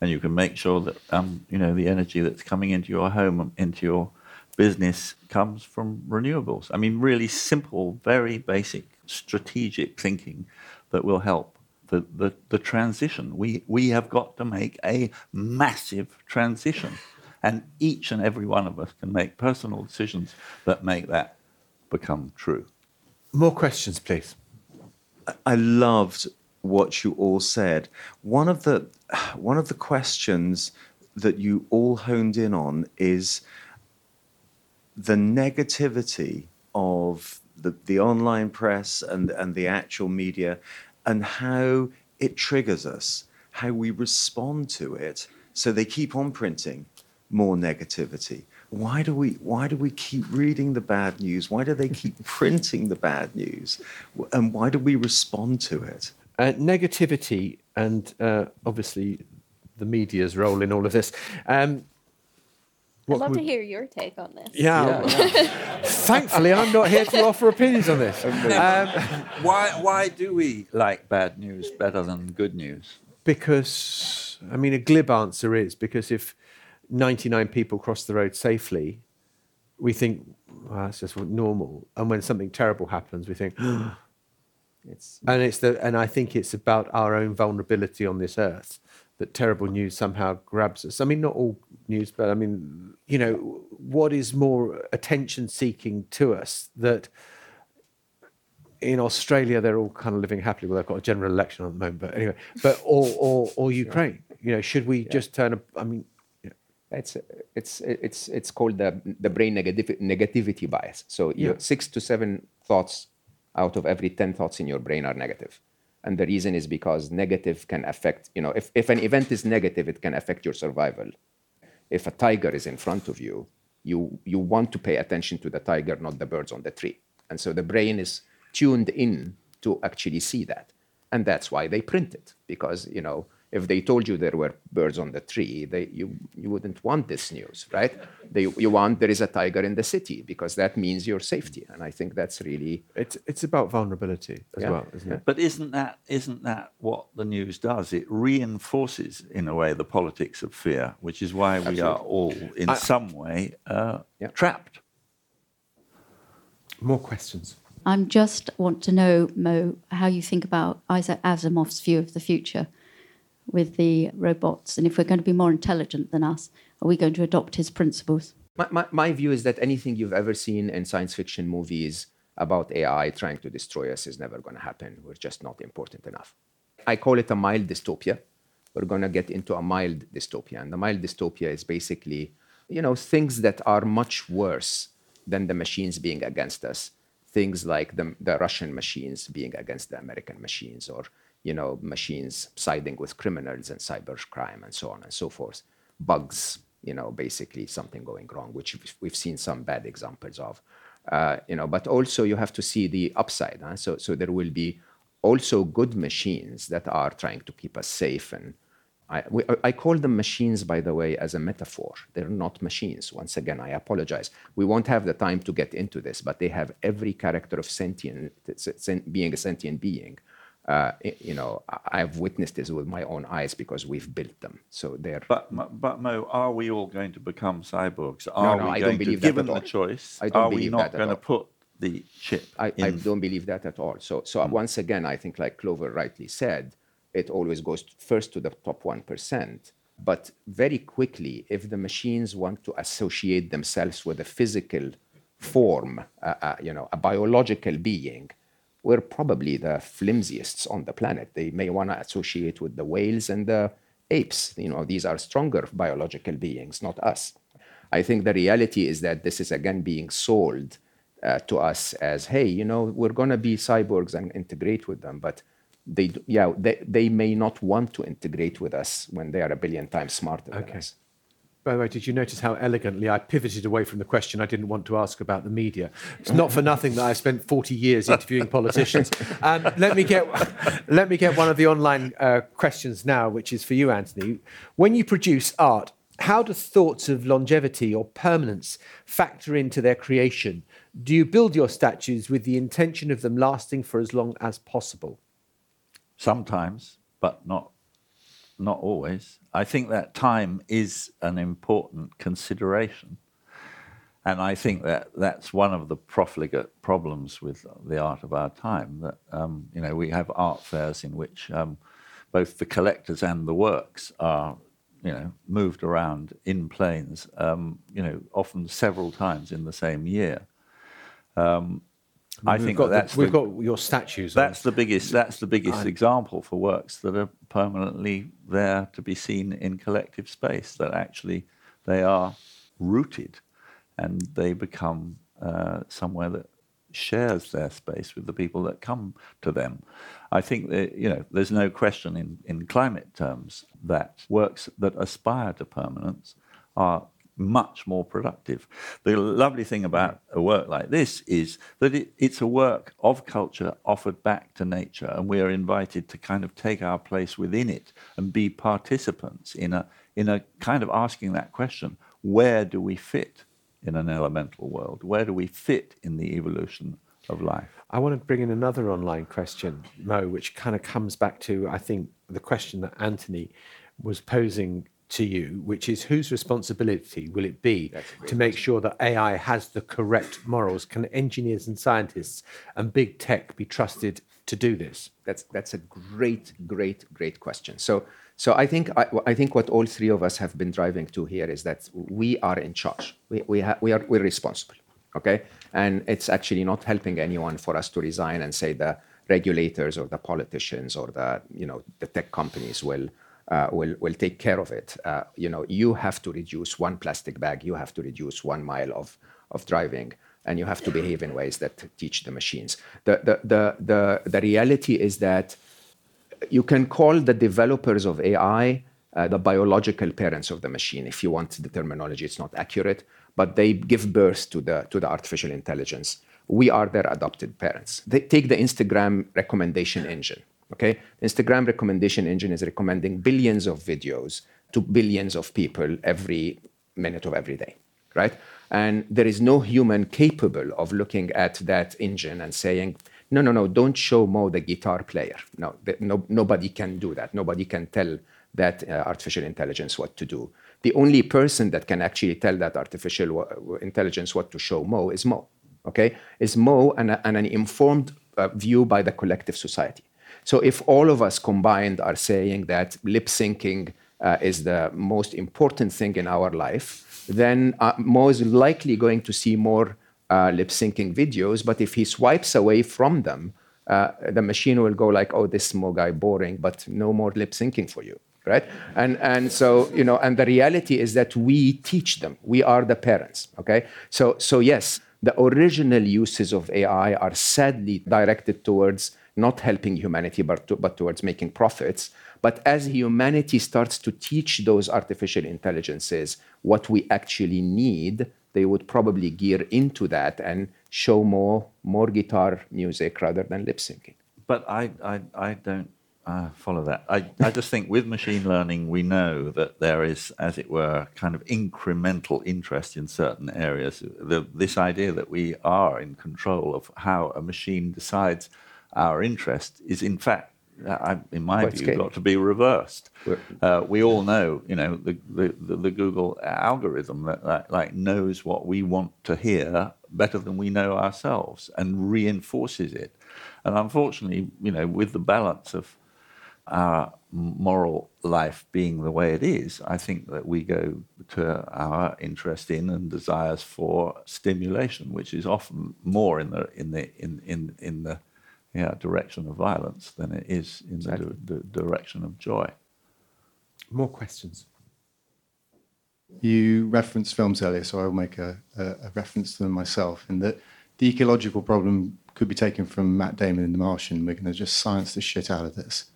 and you can make sure that um, you know the energy that's coming into your home, into your business, comes from renewables. I mean, really simple, very basic, strategic thinking that will help the, the, the transition. We we have got to make a massive transition, and each and every one of us can make personal decisions that make that become true. More questions, please. I loved what you all said. One of the one of the questions that you all honed in on is the negativity of the, the online press and, and the actual media and how it triggers us, how we respond to it. So they keep on printing more negativity. Why do we why do we keep reading the bad news? Why do they keep printing the bad news? And why do we respond to it? Uh, negativity and uh, obviously the media's role in all of this. Um, I'd love to hear your take on this. Yeah. yeah. Thankfully, I'm not here to offer opinions on this. Um, why, why do we like bad news better than good news? Because, I mean, a glib answer is because if 99 people cross the road safely, we think, well, that's just normal. And when something terrible happens, we think, it's and it's the and I think it's about our own vulnerability on this earth that terrible news somehow grabs us. I mean, not all news, but I mean, you know, what is more attention seeking to us that in Australia they're all kind of living happily. Well, they've got a general election at the moment, but anyway, but or or, or Ukraine. You know, should we yeah. just turn? A, I mean, it's it's it's it's called the the brain negativ- negativity bias. So yeah. six to seven thoughts out of every 10 thoughts in your brain are negative. And the reason is because negative can affect, you know, if, if an event is negative, it can affect your survival. If a tiger is in front of you, you, you want to pay attention to the tiger, not the birds on the tree. And so the brain is tuned in to actually see that. And that's why they print it, because, you know, if they told you there were birds on the tree, they, you, you wouldn't want this news, right? They, you want there is a tiger in the city because that means your safety. And I think that's really it's it's about vulnerability as yeah. well, isn't it? But isn't that isn't that what the news does? It reinforces, in a way, the politics of fear, which is why we Absolutely. are all, in I, some way, uh, yeah. trapped. More questions. I just want to know, Mo, how you think about Isaac Asimov's view of the future with the robots? And if we're going to be more intelligent than us, are we going to adopt his principles? My, my, my view is that anything you've ever seen in science fiction movies about AI trying to destroy us is never going to happen. We're just not important enough. I call it a mild dystopia. We're going to get into a mild dystopia. And the mild dystopia is basically, you know, things that are much worse than the machines being against us. Things like the, the Russian machines being against the American machines, or you know, machines siding with criminals and cybercrime and so on and so forth. Bugs, you know, basically something going wrong, which we've seen some bad examples of. Uh, you know, but also you have to see the upside. Huh? So, so there will be also good machines that are trying to keep us safe. And I, we, I call them machines, by the way, as a metaphor. They're not machines. Once again, I apologize. We won't have the time to get into this, but they have every character of sentient, being a sentient being you know, I've witnessed this with my own eyes because we've built them. So they're. But, but Mo, are we all going to become cyborgs? Are no, no, we I going don't believe to, that given at all. the choice, I don't are we not going to put the chip I, in? I don't believe that at all. So, so once again, I think, like Clover rightly said, it always goes first to the top one percent. But very quickly, if the machines want to associate themselves with a physical form, uh, uh, you know, a biological being, we're probably the flimsiest on the planet. They may want to associate with the whales and the apes. You know, these are stronger biological beings, not us. I think the reality is that this is again being sold uh, to us as, hey, you know, we're going to be cyborgs and integrate with them, but they, yeah, they, they may not want to integrate with us when they are a billion times smarter than us. By the way, did you notice how elegantly I pivoted away from the question I didn't want to ask about the media? It's not for nothing that I spent 40 years interviewing politicians. Um, let me get let me get one of the online uh, questions now, which is for you, Antony. When you produce art, how do thoughts of longevity or permanence factor into their creation? Do you build your statues with the intention of them lasting for as long as possible? Sometimes, but not not always. I think that time is an important consideration. And I think that that's one of the profligate problems with the art of our time. That um, you know we have art fairs in which um, both the collectors and the works are you know moved around in planes. Um, you know often several times in the same year. I We've think got the- that's we've the- got your statues. that's the biggest. That's the biggest I- example for works that are permanently there to be seen in collective space. That actually they are rooted, and they become uh, somewhere that shares their space with the people that come to them. I think that you know there's no question in in climate terms that works that aspire to permanence are much more productive. The lovely thing about a work like this is that it, it's a work of culture offered back to nature, and we are invited to kind of take our place within it and be participants in a in a kind of asking that question: Where do we fit in an elemental world? Where do we fit in the evolution of life? I want to bring in another online question, Mo, which kind of comes back to, I think, the question that Antony was posing to you, which is whose responsibility will it be to make sure that AI has the correct morals? Can engineers and scientists and big tech be trusted to do this? That's that's a great, great, great question. So so I think I, I think what all three of us have been driving to here is that we are in charge. We we, ha- we are we're responsible. Okay, and it's actually not helping anyone for us to resign and say the regulators or the politicians or the you know the tech companies will. Uh, will take care of it. Uh, you know, you have to reduce one plastic bag. You have to reduce one mile of driving, and you have to behave in ways that teach the machines. The the the the, the reality is that you can call the developers of AI uh, the biological parents of the machine. If you want the terminology, it's not accurate, but they give birth to the to the artificial intelligence. We are their adopted parents. They take the Instagram recommendation engine. Okay, Instagram recommendation engine is recommending billions of videos to billions of people every minute of every day, right? And there is no human capable of looking at that engine and saying, no, no, no, don't show Mo the guitar player. No, th- no nobody can do that. Nobody can tell that uh, artificial intelligence what to do. The only person that can actually tell that artificial wa- intelligence what to show Mo is Mo. Okay, is Mo and, and an informed uh, view by the collective society. So if all of us combined are saying that lip syncing uh, is the most important thing in our life, then uh, Mo is likely going to see more uh, lip syncing videos. But if he swipes away from them, uh, the machine will go like, "Oh, this Mo guy boring," but no more lip syncing for you, right? And and so you know, and the reality is that we teach them. We are the parents. Okay, so so yes, the original uses of AI are sadly directed towards not helping humanity, but, to, but towards making profits. But as humanity starts to teach those artificial intelligences what we actually need, they would probably gear into that and show more, more guitar music rather than lip syncing. But I, I, I don't uh, follow that. I, I just think with machine learning, we know that there is, as it were, kind of incremental interest in certain areas. The, this idea that we are in control of how a machine decides our interest is, in fact, I, in my Quite view, scary. got to be reversed. Uh, we all know, you know, the, the, the, Google algorithm that, that like knows what we want to hear better than we know ourselves and reinforces it. And unfortunately, you know, with the balance of our moral life being the way it is, I think that we go to our interest in and desires for stimulation, which is often more in the in the in in, in the yeah, direction of violence than it is in the, Exactly. di- di- direction of joy. More questions. You referenced films earlier, so I'll make a, a, a reference to them myself. In that the ecological problem could be taken from Matt Damon in The Martian. We're going to just science the shit out of this.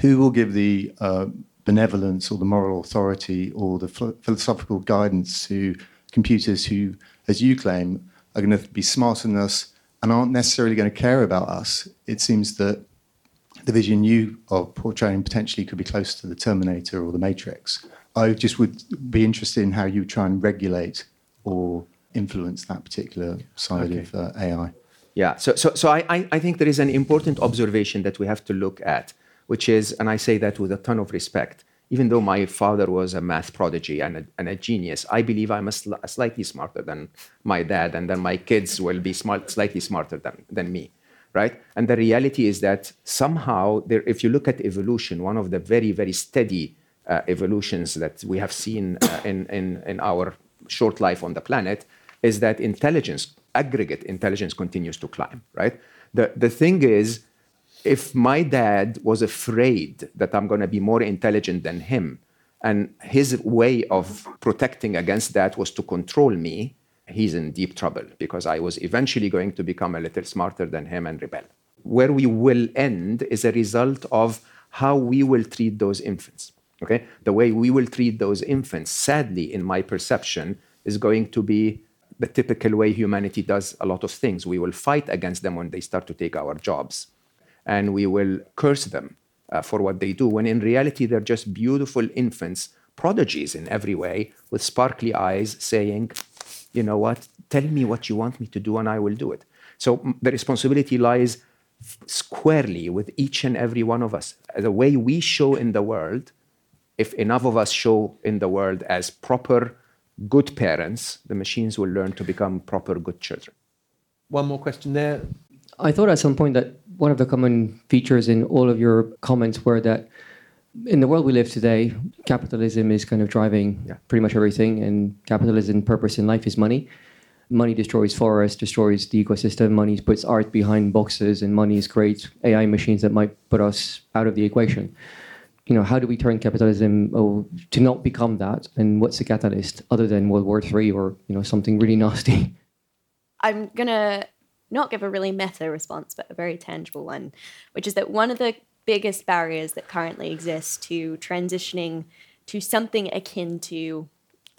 Who will give the uh, benevolence or the moral authority or the ph- philosophical guidance to computers who, as you claim, are going to be smarter than us and aren't necessarily going to care about us? It seems that the vision you are portraying potentially could be close to the Terminator or the Matrix. I just would be interested in how you try and regulate or influence that particular side Okay. of uh, AI. Yeah, so, so, so I, I- I think there is an important observation that we have to look at, which is, and I say that with a ton of respect, even though my father was a math prodigy and a, and a genius, I believe I'm a, sl- slightly smarter than my dad, and then my kids will be smart, slightly smarter than, than me, right? And the reality is that somehow, there, if you look at evolution, one of the very, very steady uh, evolutions that we have seen uh, in, in, in our short life on the planet is that intelligence, aggregate intelligence, continues to climb, right? The, the thing is, if my dad was afraid that I'm going to be more intelligent than him, and his way of protecting against that was to control me, he's in deep trouble because I was eventually going to become a little smarter than him and rebel. Where we will end is a result of how we will treat those infants. Okay? The way we will treat those infants, sadly, in my perception, is going to be the typical way humanity does a lot of things. We will fight against them when they start to take our jobs and we will curse them uh, for what they do, when in reality, they're just beautiful infants, prodigies in every way, with sparkly eyes saying, you know what, tell me what you want me to do and I will do it. So the responsibility lies squarely with each and every one of us. The way we show in the world, if enough of us show in the world as proper, good parents, the machines will learn to become proper, good children. One more question there. I thought at some point that one of the common features in all of your comments were that in the world we live today, capitalism is kind of driving pretty much everything, and capitalism purpose in life is money. Money destroys forests, destroys the ecosystem. Money puts art behind boxes, and money creates AI machines that might put us out of the equation. You know, how do we turn capitalism oh, to not become that? And what's the catalyst other than World War III or you know something really nasty? I'm going to not give a really meta response, but a very tangible one, which is that one of the biggest barriers that currently exists to transitioning to something akin to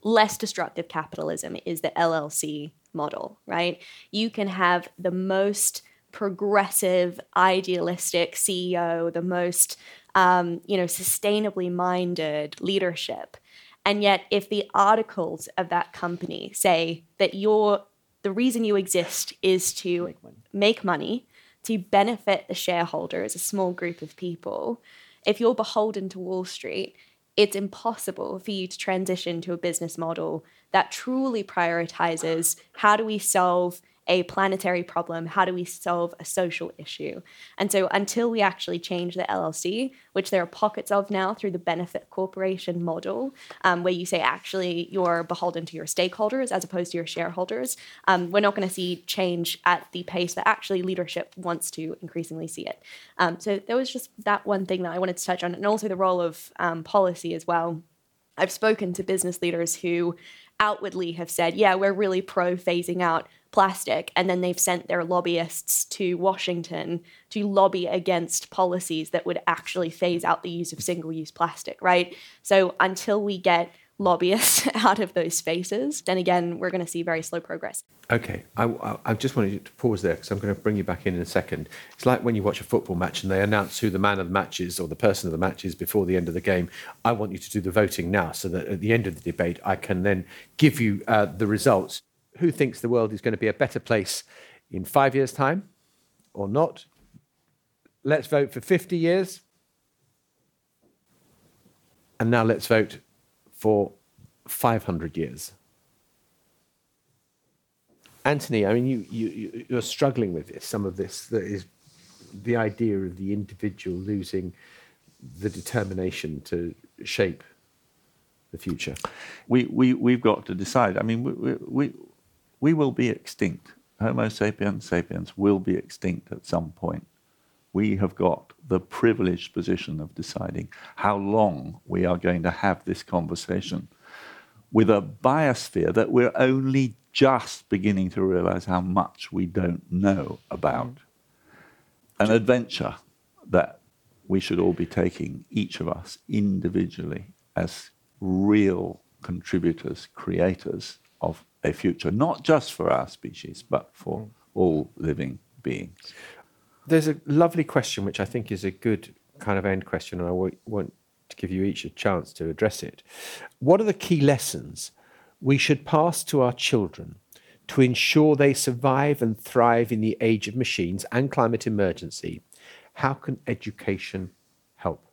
less destructive capitalism is the LLC model, right? You can have the most progressive, idealistic CEO, the most um, you know, sustainably minded leadership. And yet, if the articles of that company say that you're the reason you exist is to make money, to benefit the shareholders, a small group of people, if you're beholden to Wall Street, it's impossible for you to transition to a business model that truly prioritizes how do we solve a planetary problem? How do we solve a social issue? And so, until we actually change the LLC, which there are pockets of now through the benefit corporation model, um, where you say actually you're beholden to your stakeholders as opposed to your shareholders, um, we're not going to see change at the pace that actually leadership wants to increasingly see it. Um, so, there was just that one thing that I wanted to touch on, and also the role of um, policy as well. I've spoken to business leaders who outwardly have said, yeah, we're really pro phasing out plastic. And then they've sent their lobbyists to Washington to lobby against policies that would actually phase out the use of single use plastic, right? So until we get lobbyists out of those spaces, then again, we're going to see very slow progress. Okay, I, I, I just wanted to pause there because I'm going to bring you back in in a second. It's like when you watch a football match and they announce who the man of the match is or the person of the match is before the end of the game. I want you to do the voting now so that at the end of the debate, I can then give you uh, the results. Who thinks the world is going to be a better place in five years' time or not? let's vote for 50 years. And now let's vote for 500 years. Antony, I mean, you, you, you're struggling with this, some of this, that is the idea of the individual losing the determination to shape the future. We, we, we've got to decide. I mean, we, we, we will be extinct. Homo sapiens sapiens will be extinct at some point. We have got the privileged position of deciding how long we are going to have this conversation with a biosphere that we're only just beginning to realize how much we don't know about. Mm. An adventure that we should all be taking, each of us individually, as real contributors, creators of a future, not just for our species, but for mm. all living beings. There's a lovely question, which I think is a good kind of end question, and I want to give you each a chance to address it. What are the key lessons we should pass to our children to ensure they survive and thrive in the age of machines and climate emergency? How can education help?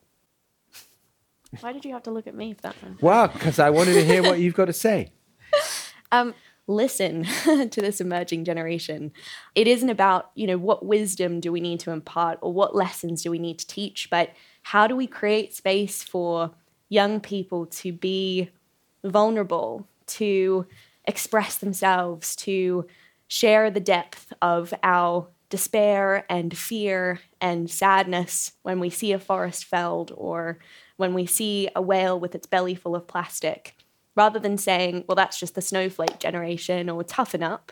Why did you have to look at me for that one? Well, because I wanted to hear what you've got to say. Um, listen to this emerging generation. It isn't about, you know, what wisdom do we need to impart or what lessons do we need to teach, but how do we create space for young people to be vulnerable, to express themselves, to share the depth of our despair and fear and sadness when we see a forest felled or when we see a whale with its belly full of plastic rather than saying, well, that's just the snowflake generation or toughen up,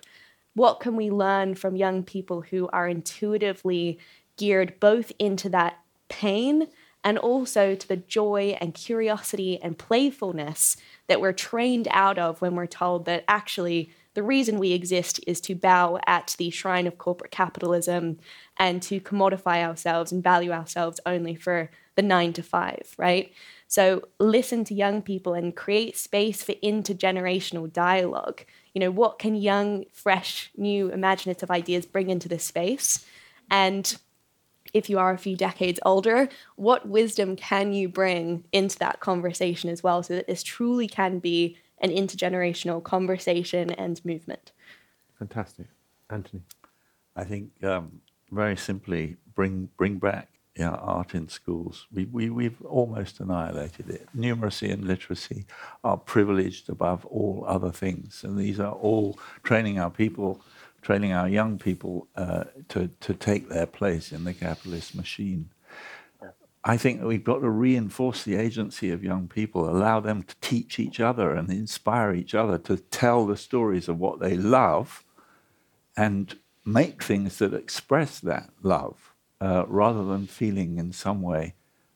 what can we learn from young people who are intuitively geared both into that pain and also to the joy and curiosity and playfulness that we're trained out of when we're told that actually the reason we exist is to bow at the shrine of corporate capitalism and to commodify ourselves and value ourselves only for the nine to five, right? So listen to young people and create space for intergenerational dialogue. You know, what can young, fresh, new, imaginative ideas bring into this space? And if you are a few decades older, what wisdom can you bring into that conversation as well so that this truly can be an intergenerational conversation and movement? Fantastic. Antony. I think um, very simply bring bring back you know, art in schools. We, we, we've almost annihilated it. Numeracy and literacy are privileged above all other things. And these are all training our people, training our young people uh, to, to take their place in the capitalist machine. I think that we've got to reinforce the agency of young people, allow them to teach each other and inspire each other to tell the stories of what they love and make things that express that love uh, rather than feeling in some way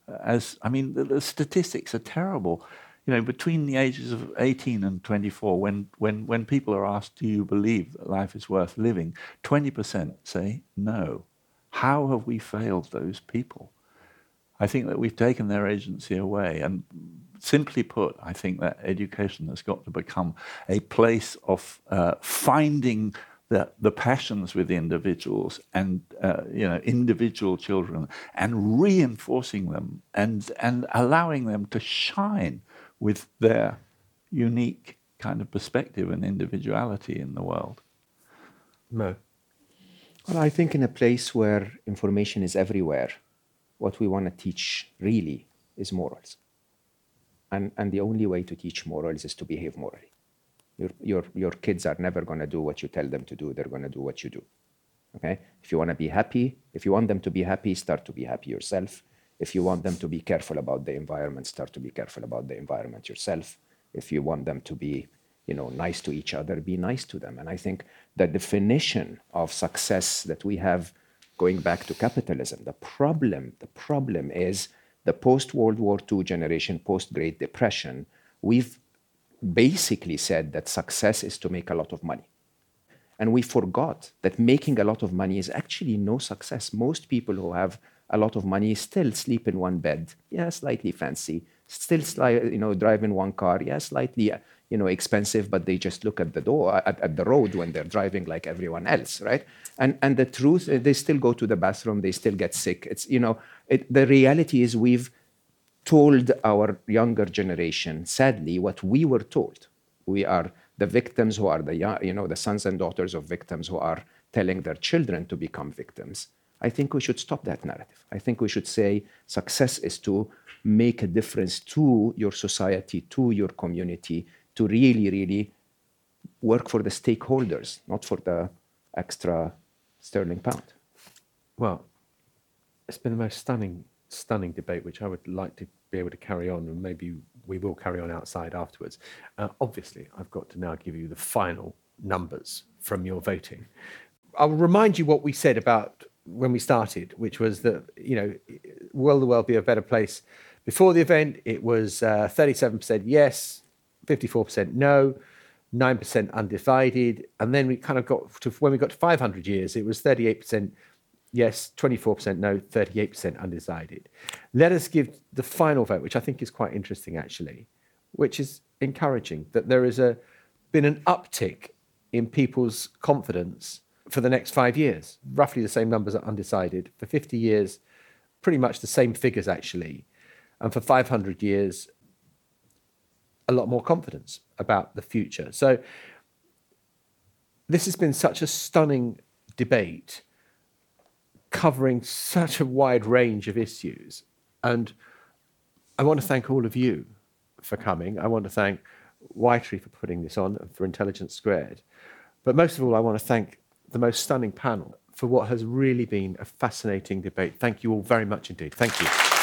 uh, as I mean the, the, statistics are terrible. You know, between the ages of 18 and 24, when, when, when people are asked, do you believe that life is worth living, 20% say no. How have we failed those people? I think that we've taken their agency away. And simply put, I think that education has got to become a place of uh, finding the, the passions with individuals and uh, you know individual children and reinforcing them and and allowing them to shine with their unique kind of perspective and individuality in the world. No. Well, I think in a place where information is everywhere, what we want to teach really is morals. And, and the only way to teach morals is to behave morally. Your, your, your kids are never going to do what you tell them to do. They're going to do what you do. Okay? If you want to be happy, if you want them to be happy, start to be happy yourself. If you want them to be careful about the environment, start to be careful about the environment yourself. If you want them to be, you know, nice to each other, be nice to them. And I think the definition of success that we have going back to capitalism, the problem, the problem is the post-World War II generation, post-Great Depression, we've basically said that success is to make a lot of money. And we forgot that making a lot of money is actually no success. Most people who have a lot of money still sleep in one bed, yeah, slightly fancy, still sli- you know drive in one car, yeah, slightly you know expensive but they just look at the door at, at the road when they're driving like everyone else right? And and the truth they still go to the bathroom. They still get sick. It's you know it, the reality is we've told our younger generation sadly what we were told. We are the victims who are the you know the sons and daughters of victims who are telling their children to become victims. I think we should stop that narrative. I think we should say success is to make a difference to your society to your community to really, really work for the stakeholders, not for the extra sterling pound. Well, it's been the most stunning, stunning debate, which I would like to be able to carry on, and maybe we will carry on outside afterwards. Uh, obviously, I've got to now give you the final numbers from your voting. I'll remind you what we said about when we started, which was that, you know, will the world be a better place? Before the event, it was uh, 37% yes, 54% no, 9% undivided. And then we kind of got to when we got to 500 years, it was 38% yes, 24% no, 38% undecided. Let us give the final vote, which I think is quite interesting actually, which is encouraging that there a been an uptick in people's confidence for the next five years. Roughly the same numbers are undecided. For 50 years, pretty much the same figures actually. And for 500 years, a lot more confidence about the future. So this has been such a stunning debate covering such a wide range of issues. And I want to thank all of you for coming. I want to thank Y TREE for putting this on and for Intelligence Squared. But most of all, I want to thank the most stunning panel for what has really been a fascinating debate. Thank you all very much indeed. Thank you.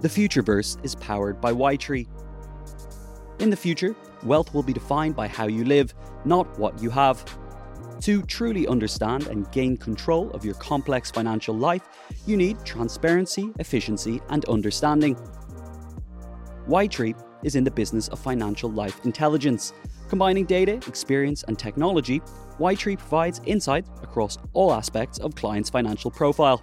The Futureverse is powered by Y TREE. In the future, wealth will be defined by how you live, not what you have. To truly understand and gain control of your complex financial life, you need transparency, efficiency, and understanding. Y TREE is in the business of financial life intelligence. Combining data, experience, and technology, Y TREE provides insight across all aspects of clients' financial profile.